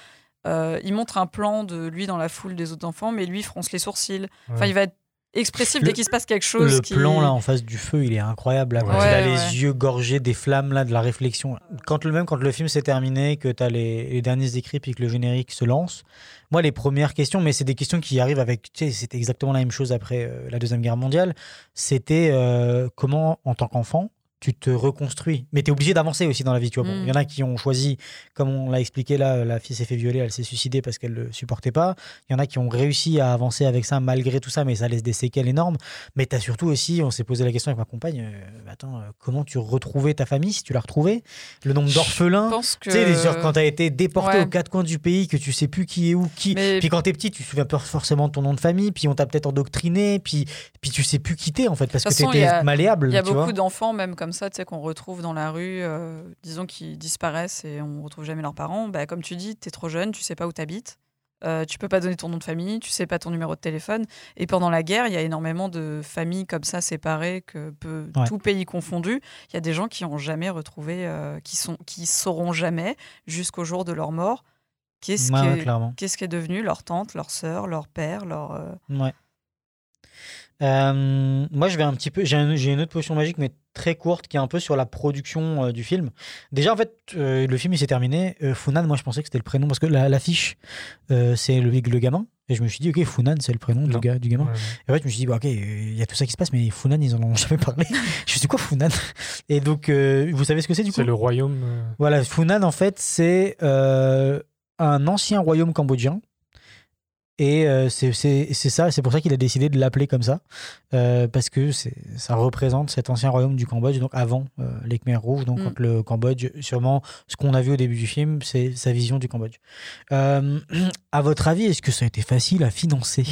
euh, il montre un plan de lui dans la foule des autres enfants, mais lui fronce les sourcils. Enfin, il va être expressif dès qu'il se passe quelque chose. Le qui- plan là en face du feu, il est incroyable. Là, Ouais. il a les ouais. yeux gorgés des flammes là, de la réflexion. Quand le même quand le film s'est terminé, que tu as les, les derniers écrits puis que le générique se lance. Moi, les premières questions, mais c'est des questions qui arrivent avec. Tu sais, c'était exactement la même chose après euh, la deuxième guerre mondiale. C'était euh, comment, en tant qu'enfant, tu te reconstruis. Mais tu es obligé d'avancer aussi dans la vie. Tu vois. Bon, Mm. Il y en a qui ont choisi, comme on l'a expliqué là, la fille s'est fait violer, elle s'est suicidée parce qu'elle le supportait pas. Il y en a qui ont réussi à avancer avec ça malgré tout ça, mais ça laisse des séquelles énormes. Mais tu as surtout aussi, on s'est posé la question avec ma compagne, euh, attends, euh, comment tu retrouvais ta famille si tu l'as retrouvée Le nombre d'orphelins? Que- Tu sais, genre, quand tu as été déporté Ouais. aux quatre coins du pays, que tu sais plus qui est où, qui. Mais- Puis quand tu es petit, tu te souviens pas forcément de ton nom de famille, puis on t'a peut-être endoctriné, puis, puis tu sais plus quitter en fait, parce que tu étais a- malléable. Il y a beaucoup d'enfants, même comme comme ça, tu sais, qu'on retrouve dans la rue, euh, disons qu'ils disparaissent et on retrouve jamais leurs parents, bah, comme tu dis, tu es trop jeune, tu sais pas où tu habites. tu peux pas donner ton nom de famille, tu sais pas ton numéro de téléphone. Et pendant la guerre, il y a énormément de familles comme ça séparées, que peu, Ouais. tout pays confondu. Il y a des gens qui ont jamais retrouvé, euh, qui sont, qui sauront jamais jusqu'au jour de leur mort. Qu'est-ce Ouais, qui, ouais, est- qui devenu leur tante, leur sœur, leur père, leur. euh, Ouais. Euh, moi, je vais un petit peu. J'ai un- j'ai une autre potion magique, mais très courte, qui est un peu sur la production euh, du film. Déjà, en fait, euh, le film il s'est terminé. Euh, Funan, moi, je pensais que c'était le prénom parce que la- l'affiche, c'est le, le gamin. Et je me suis dit, ok, Funan, c'est le prénom du, gars, du gamin. Ouais, ouais. Et en fait, je me suis dit, bah, ok, il y a tout ça qui se passe, mais Funan, ils en ont jamais parlé. je me suis dit, quoi, Funan? Et donc, vous savez ce que c'est du coup? C'est le royaume. Voilà, Funan, en fait, c'est un ancien royaume cambodgien. Et euh, c'est ça, c'est pour ça qu'il a décidé de l'appeler comme ça, euh, parce que ça représente cet ancien royaume du Cambodge, donc avant euh, les Khmer rouges, donc Mm. quand le Cambodge, sûrement ce qu'on a vu au début du film, c'est sa vision du Cambodge. Euh, à votre avis, est-ce que ça a été facile à financer?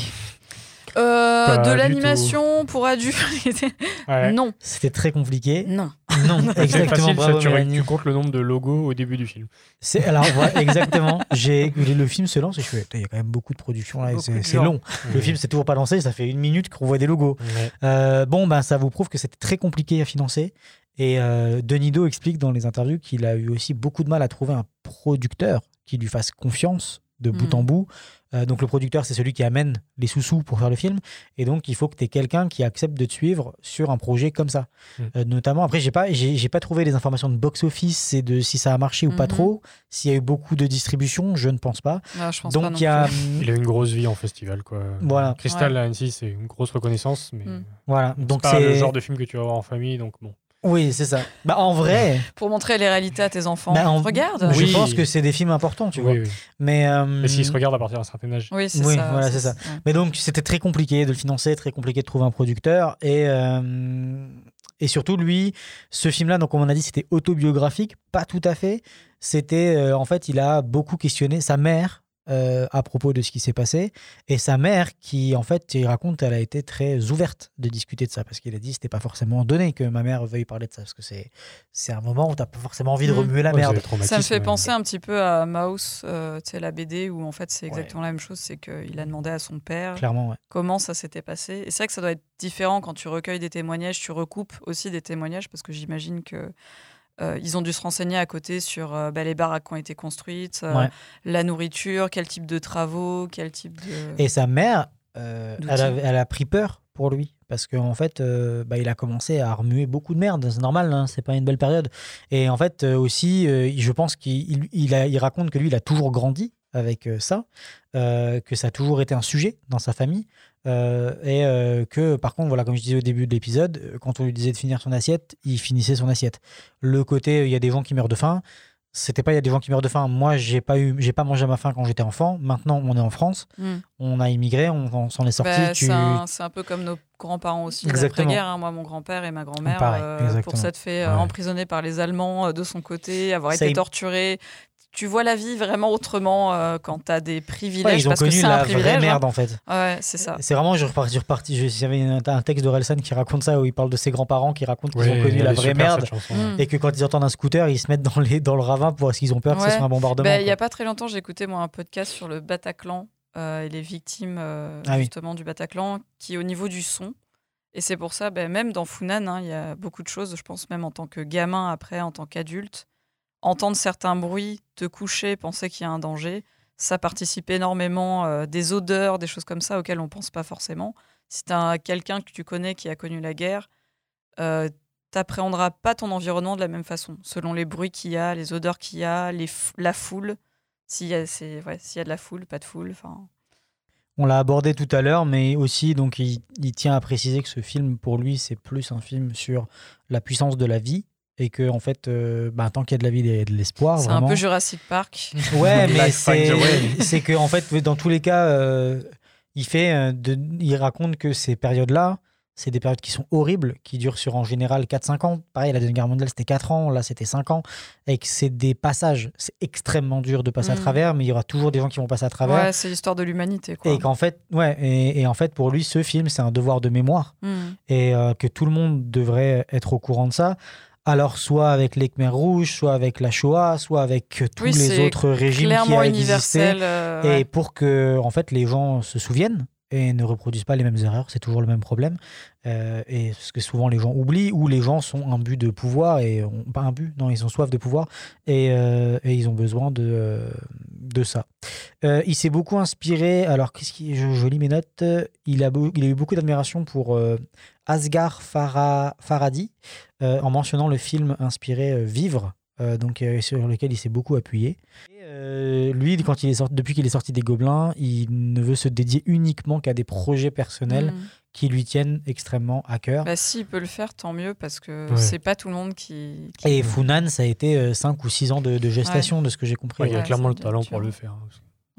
Euh, de l'animation pour adultes. Ouais. Non. C'était très compliqué. Non. Non, exactement. facile, ça, bravo, tu, Mélanie. tu comptes le nombre de logos au début du film. C'est alors ouais, exactement. J'ai le film se lance et je fais il y a quand même beaucoup de production là, c'est long. Le film s'est toujours pas lancé, ça fait une minute qu'on voit des logos. Euh, bon ben ça vous prouve que c'était très compliqué à financer. Et euh, Denis Do explique dans les interviews qu'il a eu aussi beaucoup de mal à trouver un producteur qui lui fasse confiance de bout en bout. Euh, donc le producteur, c'est celui qui amène les sous-sous pour faire le film. Et donc il faut que tu aies quelqu'un qui accepte de te suivre sur un projet comme ça. Mm. Euh, notamment, après, j'ai pas, j'ai j'ai pas trouvé les informations de box-office et de si ça a marché ou pas Mhm. trop. S'il y a eu beaucoup de distribution, je ne pense pas. Ah, je pense donc pas il y a... plus. Il a une grosse vie en festival. Quoi. Voilà. Crystal Ouais. à Annecy, c'est une grosse reconnaissance, mais Mm. Voilà, c'est donc pas le c'est... genre de film que tu vas voir en famille. Donc bon. Oui, c'est ça. Bah, en vrai, Pour montrer les réalités à tes enfants. bah, en- Regarde. je Oui. pense que c'est des films importants, tu vois. oui, oui. Mais, euh, Mais s'ils se regardent à partir d'un certain âge. Oui, c'est Oui, ça. voilà, c'est ça. Mais donc, c'était très compliqué de le financer, très compliqué de trouver un producteur. Et, euh, et surtout, lui, ce film-là, donc, comme on a dit, c'était autobiographique, pas tout à fait. C'était, euh, en fait, il a beaucoup questionné sa mère euh, à propos de ce qui s'est passé. Et sa mère, qui, en fait, il raconte, elle a été très ouverte de discuter de ça, parce qu'il a dit, c'était pas forcément donné que ma mère veuille parler de ça, parce que c'est c'est un moment où t'as pas forcément envie de Mm. remuer la Ouais, merde. traumatisme, Ça me fait ouais. penser un petit peu à Mouse, euh, tu sais, la BD, où en fait c'est exactement la même chose. C'est qu'il a demandé à son père Clairement, ouais. comment ça s'était passé. Et c'est vrai que ça doit être différent quand tu recueilles des témoignages, tu recoupes aussi des témoignages, parce que j'imagine que. Euh, ils ont dû se renseigner à côté sur euh, bah, les baraques qui ont été construites, euh, Ouais. la nourriture, quel type de travaux, quel type de. Et sa mère, elle, a, elle a pris peur pour lui. Parce qu'en fait, euh, bah, il a commencé à remuer beaucoup de merde. C'est normal, hein, c'est pas une belle période. Et en fait, aussi, je pense qu'il il a- il raconte que lui, il a toujours grandi avec ça, euh, que ça a toujours été un sujet dans sa famille. Euh, et euh, que, par contre, voilà, comme je disais au début de l'épisode, euh, quand on lui disait de finir son assiette, il finissait son assiette. Le côté, il y a des gens qui meurent de faim, c'était pas il y a des gens qui meurent de faim. Moi, j'ai pas eu, j'ai pas mangé à ma faim quand j'étais enfant. Maintenant, on est en France, Hmm. on a immigré, on, on s'en est sorti. Bah, tu... C'est un, peu comme nos grands-parents aussi Exactement. l'après-guerre. hein. Moi, mon grand-père et ma grand-mère, euh, pour s'être fait Ouais. emprisonner par les Allemands de son côté, avoir été torturé. Tu vois la vie vraiment autrement euh, quand tu as des privilèges. Ouais, ils ont parce que connu un la privilège. vraie hein. merde en fait. Ouais, c'est ça. C'est vraiment, je reparti, je reparti. je- Il y avait un, un texte de Relson qui raconte ça où il parle de ses grands-parents qui racontent qu'ils ont connu la vraie merde chanson. Mm. et que quand ils entendent un scooter, ils se mettent dans, les, dans le ravin pour parce qu'ils ont peur que ce soit un bombardement. Bah, Il n'y a pas très longtemps, j'ai écouté moi, un podcast sur le Bataclan euh, et les victimes euh, Ah oui. justement du Bataclan, qui est au niveau du son. Et c'est pour ça, bah, même dans Funan, hein, il y a beaucoup de choses, je pense même en tant que gamin, après, en tant qu'adulte, entendre certains bruits, te coucher, penser qu'il y a un danger, ça participe énormément euh, des odeurs, des choses comme ça auxquelles on pense pas forcément. Si tu as quelqu'un que tu connais qui a connu la guerre, euh, t'appréhenderas pas ton environnement de la même façon, selon les bruits qu'il y a, les odeurs qu'il y a, la foule. S'il y, a- a de la foule, pas de foule. On l'a abordé tout à l'heure, mais aussi donc il tient à préciser que ce film, pour lui, c'est plus un film sur la puissance de la vie et que en fait, euh, bah, tant qu'il y a de la vie, il y a de l'espoir. c'est un peu Jurassic Park. Ouais, mais c'est que en fait, dans tous les cas, euh, il fait, euh, de, il raconte que ces périodes-là, c'est des périodes qui sont horribles, qui durent sur en général 4-5 ans. Pareil, la Deuxième Guerre mondiale, c'était 4 ans, là, c'était 5 ans. Et que c'est des passages, c'est extrêmement dur de passer à Mm. travers, mais il y aura toujours des gens qui vont passer à travers. Ouais, c'est l'histoire de l'humanité. quoi. et qu'en fait, ouais, et, et en fait, pour lui, ce film, c'est un devoir de mémoire Mm. et euh, que tout le monde devrait être au courant de ça. Alors, soit avec les Khmers rouges, soit avec la Shoah, soit avec euh, tous Oui, les autres régimes qui a existé. euh, et pour que, en fait, les gens se souviennent et ne reproduisent pas les mêmes erreurs, c'est toujours le même problème. Euh, et ce que souvent les gens oublient, ou les gens sont un but de pouvoir, et ont, pas un but, non, ils ont soif de pouvoir, et, euh, ils ont besoin de, euh, de ça. Euh, il s'est beaucoup inspiré, alors qu'est-ce qui, je, lis mes notes, il a, il a eu beaucoup d'admiration pour euh, Asghar Farhadi, euh, en mentionnant le film inspiré euh, Vivre, euh, donc, euh, sur lequel il s'est beaucoup appuyé. Et, euh, lui, quand il est sorti, depuis qu'il est sorti des Gobelins, il ne veut se dédier uniquement qu'à des projets personnels Mm. qui lui tiennent extrêmement à cœur. Bah, s'il peut le faire, tant mieux, parce que Ouais. c'est pas tout le monde qui. qui- Et Funan, ça a été 5 ou 6 ans de, de gestation, Ouais. de ce que j'ai compris. Ouais, il y a Ouais, clairement le talent pour le faire. hein.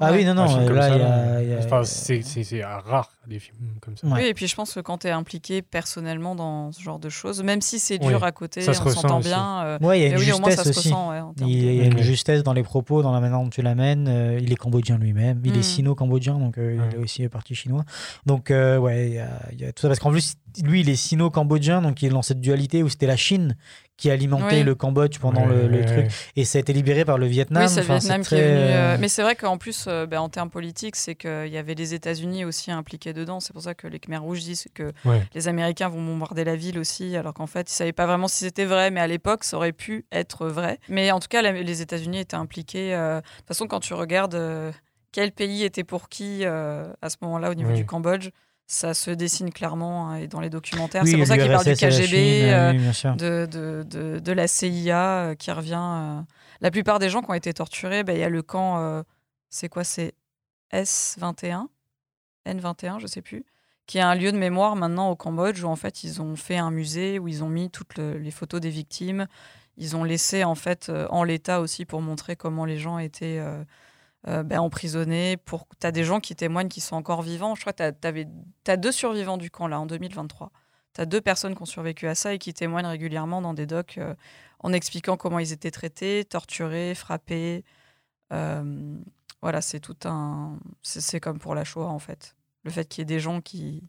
Ah oui, non, non, euh, là, ça, il y a- il y a- enfin, c'est- c'est c'est rare des films comme ça. Oui, et puis je pense que quand tu es impliqué personnellement dans ce genre de choses, même si c'est dur Oui, à côté, ça se on ressent s'entend aussi. bien. euh, Ouais, il y a mais une oui, au moins, justesse ça se aussi. ressent, ouais, en termes il y a une justesse dans les propos, dans la manière dont tu l'amènes. Euh, il est cambodgien lui-même. Il Mm. est sino-cambodgien, donc euh, il est aussi parti chinois. Donc, euh, ouais, il y, a- il y a tout ça. Parce qu'en plus, lui, il est sino-cambodgien, donc il est dans cette dualité où c'était la Chine qui alimentait Oui. le Cambodge pendant le, truc. Et ça a été libéré par le Vietnam. Oui, c'est le Enfin, Vietnam qui très, est venu. euh, Mais c'est vrai qu'en plus, euh, ben, en termes politiques, c'est qu'il y avait les États-Unis aussi impliqués dedans. C'est pour ça que les Khmers rouges disent que Ouais. les Américains vont bombarder la ville aussi, alors qu'en fait, ils savaient pas vraiment si c'était vrai, mais à l'époque, ça aurait pu être vrai. Mais en tout cas, la- les États-Unis étaient impliqués. euh, De toute façon, quand tu regardes euh, quel pays était pour qui euh, à ce moment-là au niveau Oui. du Cambodge. Ça se dessine clairement hein, et dans les documentaires. Oui, c'est pour ça qu'il parle du KGB, Chine, euh, oui, sûr. de, de, de, de la CIA euh, qui revient. euh. La plupart des gens qui ont été torturés, ben, il y a le camp, euh, c'est quoi C'est S21 N21, je sais plus, qui est un lieu de mémoire maintenant au Cambodge où en fait ils ont fait un musée où ils ont mis toutes le- les photos des victimes. Ils ont laissé en fait euh, en l'état aussi pour montrer comment les gens étaient euh, euh, ben, emprisonnés. Pour... Tu as des gens qui témoignent qui sont encore vivants. Je crois que tu as, deux survivants du camp là en 2023. Tu as deux personnes qui ont survécu à ça et qui témoignent régulièrement dans des docs euh, en expliquant comment ils étaient traités, torturés, frappés. Euh, voilà, c'est tout un. C'est comme pour la Shoah en fait. Le fait qu'il y ait des gens qui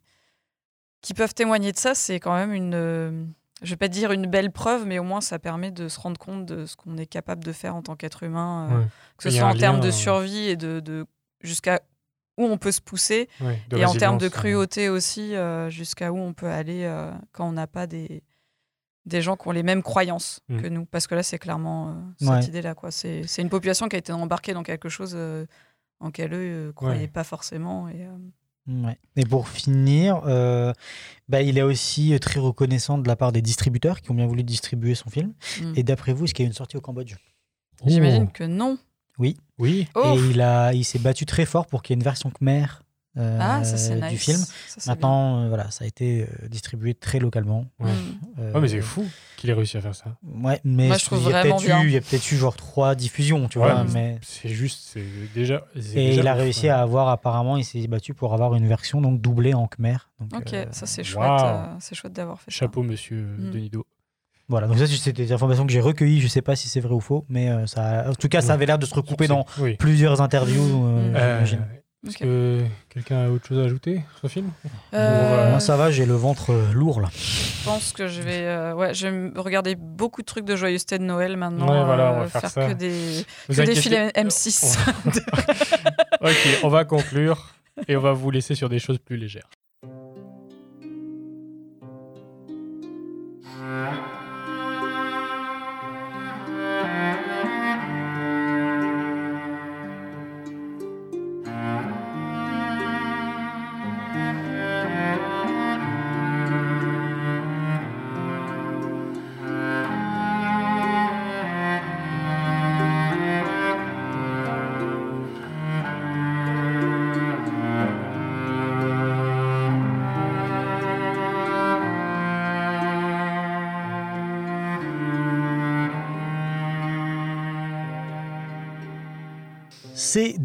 qui peuvent témoigner de ça, c'est quand même une. Je vais pas dire une belle preuve, mais au moins ça permet de se rendre compte de ce qu'on est capable de faire en tant qu'être humain, euh, Ouais. que ce soit en termes de euh, survie et de, de jusqu'à où on peut se pousser, Ouais, et en termes de cruauté aussi, euh, jusqu'à où on peut aller euh, quand on n'a pas des des gens qui ont les mêmes croyances Mm. que nous, parce que là c'est clairement euh, cette Ouais. idée-là quoi. C'est c'est une population qui a été embarquée dans quelque chose euh, en quel eux ne croyaient Ouais. pas forcément. Et, euh, Ouais. Et pour finir, euh, bah, il est aussi très reconnaissant de la part des distributeurs qui ont bien voulu distribuer son film. Mm. Et d'après vous, est-ce qu'il y a eu une sortie au Cambodge? J'imagine que non. Oui. Oui. Oh. Et il, a, il s'est battu très fort pour qu'il y ait une version Khmer euh, Ah, ça, c'est du nice. film. Ça, c'est Maintenant, euh, voilà, ça a été euh, distribué très localement. Ouais. Euh, Ouais, mais c'est fou qu'il ait réussi à faire ça. Ouais, mais Moi, je trouve il y a peut-être eu, il y a peut-être eu genre trois diffusions, tu Ouais, vois. Mais... C'est juste, c'est déjà. c'est Et déjà il a ouf, réussi ouais. à avoir, apparemment, il s'est battu pour avoir une version donc doublée en Khmer. Donc, Ok, euh, ça c'est chouette. Euh, c'est chouette d'avoir fait Chapeau, monsieur Mm. Denido. Voilà, donc ça c'était des informations que j'ai recueillies, je sais pas si c'est vrai ou faux, mais euh, ça, en tout cas ça avait l'air de se recouper dans Oui. plusieurs interviews, euh, Euh, que quelqu'un a autre chose à ajouter sur le film Euh, Moi ça va, j'ai le ventre euh, lourd là. Je pense que je vais, euh, ouais, je vais regarder beaucoup de trucs de joyeuseté de Noël maintenant. Ouais, voilà, on va euh, faire ça. que des, Vous que des inquiétez- films M6. Ok, on va conclure et on va vous laisser sur des choses plus légères.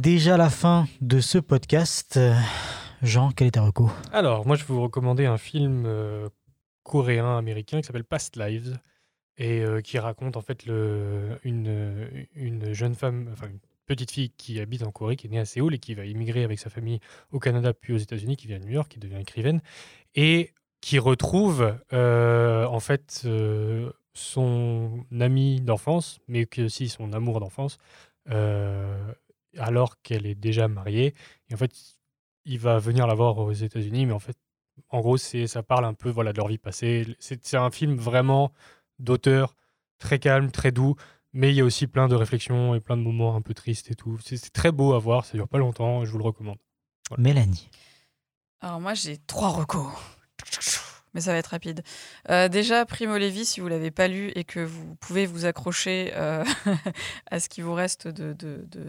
Déjà la fin de ce podcast. Jean, quel est ta reco? Alors, moi, je vais vous recommander un film euh, coréen-américain qui s'appelle Past Lives et euh, qui raconte en fait une, une jeune femme, enfin une petite fille qui habite en Corée, qui est née à Séoul et qui va immigrer avec sa famille au Canada puis aux États-Unis, qui vient à New York, qui devient écrivaine et qui retrouve euh, en fait son ami d'enfance, mais aussi son amour d'enfance, alors qu'elle est déjà mariée. Et en fait, il va venir la voir aux États-Unis, mais en fait, en gros, c'est ça parle un peu voilà de leur vie passée. C'est un film vraiment d'auteur, très calme, très doux, mais il y a aussi plein de réflexions et plein de moments un peu tristes et tout. C'est c'est très beau à voir, ça dure pas longtemps, je vous le recommande. Mélanie. Alors moi j'ai trois recos. Mais ça va être rapide. Euh, déjà, Primo Levi, si vous l'avez pas lu et que vous pouvez vous accrocher euh, à ce qui vous reste de,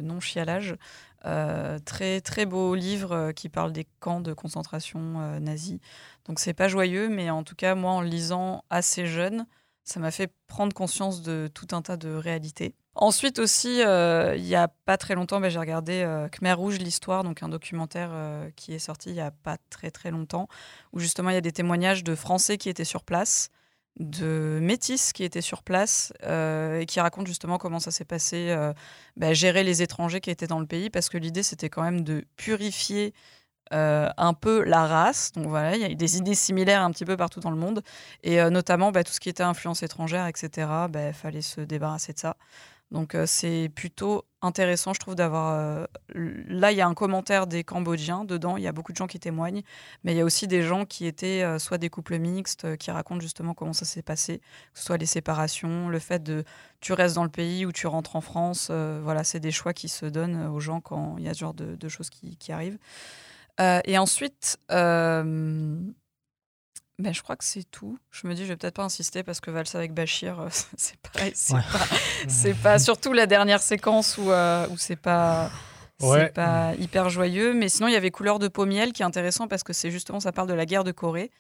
non-chialage, euh, très très beau livre qui parle des camps de concentration nazis. Donc c'est pas joyeux, mais en tout cas moi en le lisant assez jeune, ça m'a fait prendre conscience de tout un tas de réalités. Ensuite aussi, euh, il y a pas très longtemps, ben, j'ai regardé euh, Khmer Rouge l'histoire, donc un documentaire euh, qui est sorti il y a pas très très longtemps, où justement il y a des témoignages de Français qui étaient sur place, de métis qui étaient sur place et qui racontent justement comment ça s'est passé, bah, gérer les étrangers qui étaient dans le pays, parce que l'idée c'était quand même de purifier un peu la race. Donc voilà, il y a des idées similaires un petit peu partout dans le monde, et notamment bah, tout ce qui était influence étrangère, etc. Il fallait se débarrasser de ça. Donc euh, c'est plutôt intéressant, je trouve, d'avoir... euh, Là, il y a un commentaire des Cambodgiens dedans, il y a beaucoup de gens qui témoignent, mais il y a aussi des gens qui étaient euh, soit des couples mixtes, qui racontent justement comment ça s'est passé, que ce soit les séparations, le fait de tu restes dans le pays ou tu rentres en France. voilà, c'est des choix qui se donnent aux gens quand il y a ce genre de, choses qui, arrivent. Et ensuite, ben, je crois que c'est tout. Je me dis, je vais peut-être pas insister parce que Valsa avec Bachir, euh, c'est pareil. C'est Ouais. pas, pas surtout la dernière séquence où, euh, où c'est pas. Ouais. C'est pas hyper joyeux, mais sinon il y avait Couleur de Pommiel qui est intéressant parce que c'est justement ça parle de la guerre de Corée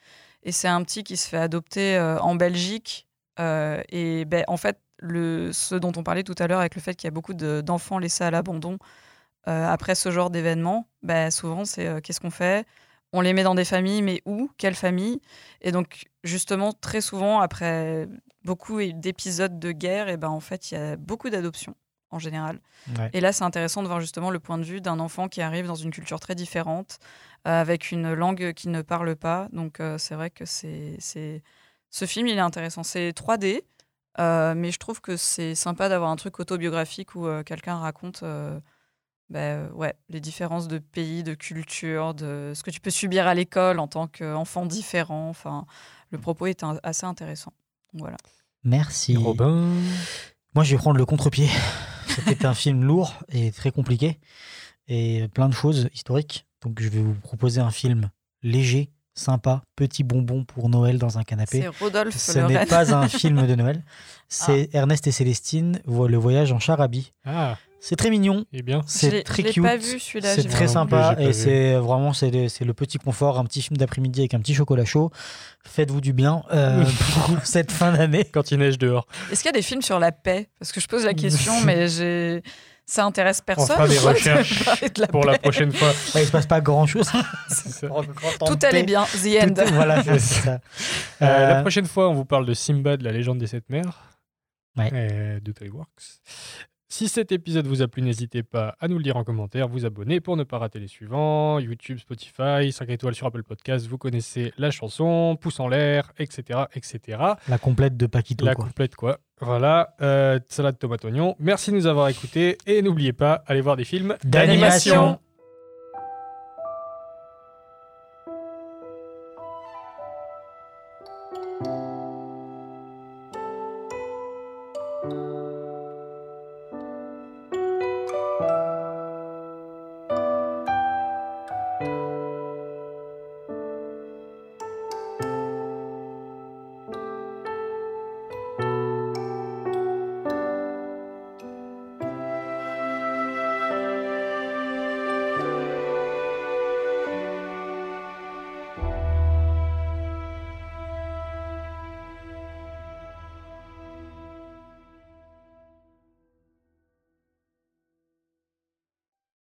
et c'est un petit qui se fait adopter euh, en Belgique euh, et ben en fait le ce dont on parlait tout à l'heure avec le fait qu'il y a beaucoup de- d'enfants laissés à l'abandon euh, après ce genre d'événement, ben souvent c'est qu'est-ce qu'on fait? On les met dans des familles, mais où? Quelle famille? Et donc justement très souvent après beaucoup d'épisodes de guerre, et ben en fait il y a beaucoup d'adoptions en général. Ouais. Et là, c'est intéressant de voir justement le point de vue d'un enfant qui arrive dans une culture très différente, euh, avec une langue qu'il ne parle pas. Donc, euh, c'est vrai que c'est, ce film, il est intéressant. C'est 3D, euh, mais je trouve que c'est sympa d'avoir un truc autobiographique où quelqu'un raconte ben, euh, ouais, les différences de pays, de culture, de ce que tu peux subir à l'école en tant qu'enfant différent. Enfin, le propos est un- assez intéressant. Donc, voilà. Merci. Robin. Moi, je vais prendre le contre-pied. C'était un film lourd et très compliqué et plein de choses historiques. Donc, je vais vous proposer un film léger, sympa, petit bonbon pour Noël dans un canapé. C'est Rodolphe Ce n'est pas un film de Noël. C'est Ernest et Célestine, le voyage en charabie. Ah, C'est très mignon. et bien. Je C'est très je l'ai cute. pas vu, celui-là, C'est très plus, sympa et c'est vraiment c'est le, c'est le petit confort, un petit film d'après-midi avec un petit chocolat chaud. Faites-vous du bien euh, pour cette fin d'année. Quand il neige dehors. Est-ce qu'il y a des films sur la paix? Parce que je pose la question, mais j'ai... ça intéresse personne. fera des recherches parler de la Pour la prochaine fois. Ouais, il se passe pas grand-chose. Tout allait bien, the end. voilà, c'est ça. Euh, la Euh, prochaine fois, on vous parle de Simba de la légende des sept mers Ouais. de Toyworks. Si cet épisode vous a plu, n'hésitez pas à nous le dire en commentaire, vous abonner pour ne pas rater les suivants. YouTube, Spotify, 5 étoiles sur Apple Podcast, vous connaissez la chanson, pouce en l'air, etc. etc. La complète de Paquito. La quoi. complète, quoi. Voilà, euh, salade tomate oignon. Merci de nous avoir écoutés et n'oubliez pas, allez voir des films D'animation.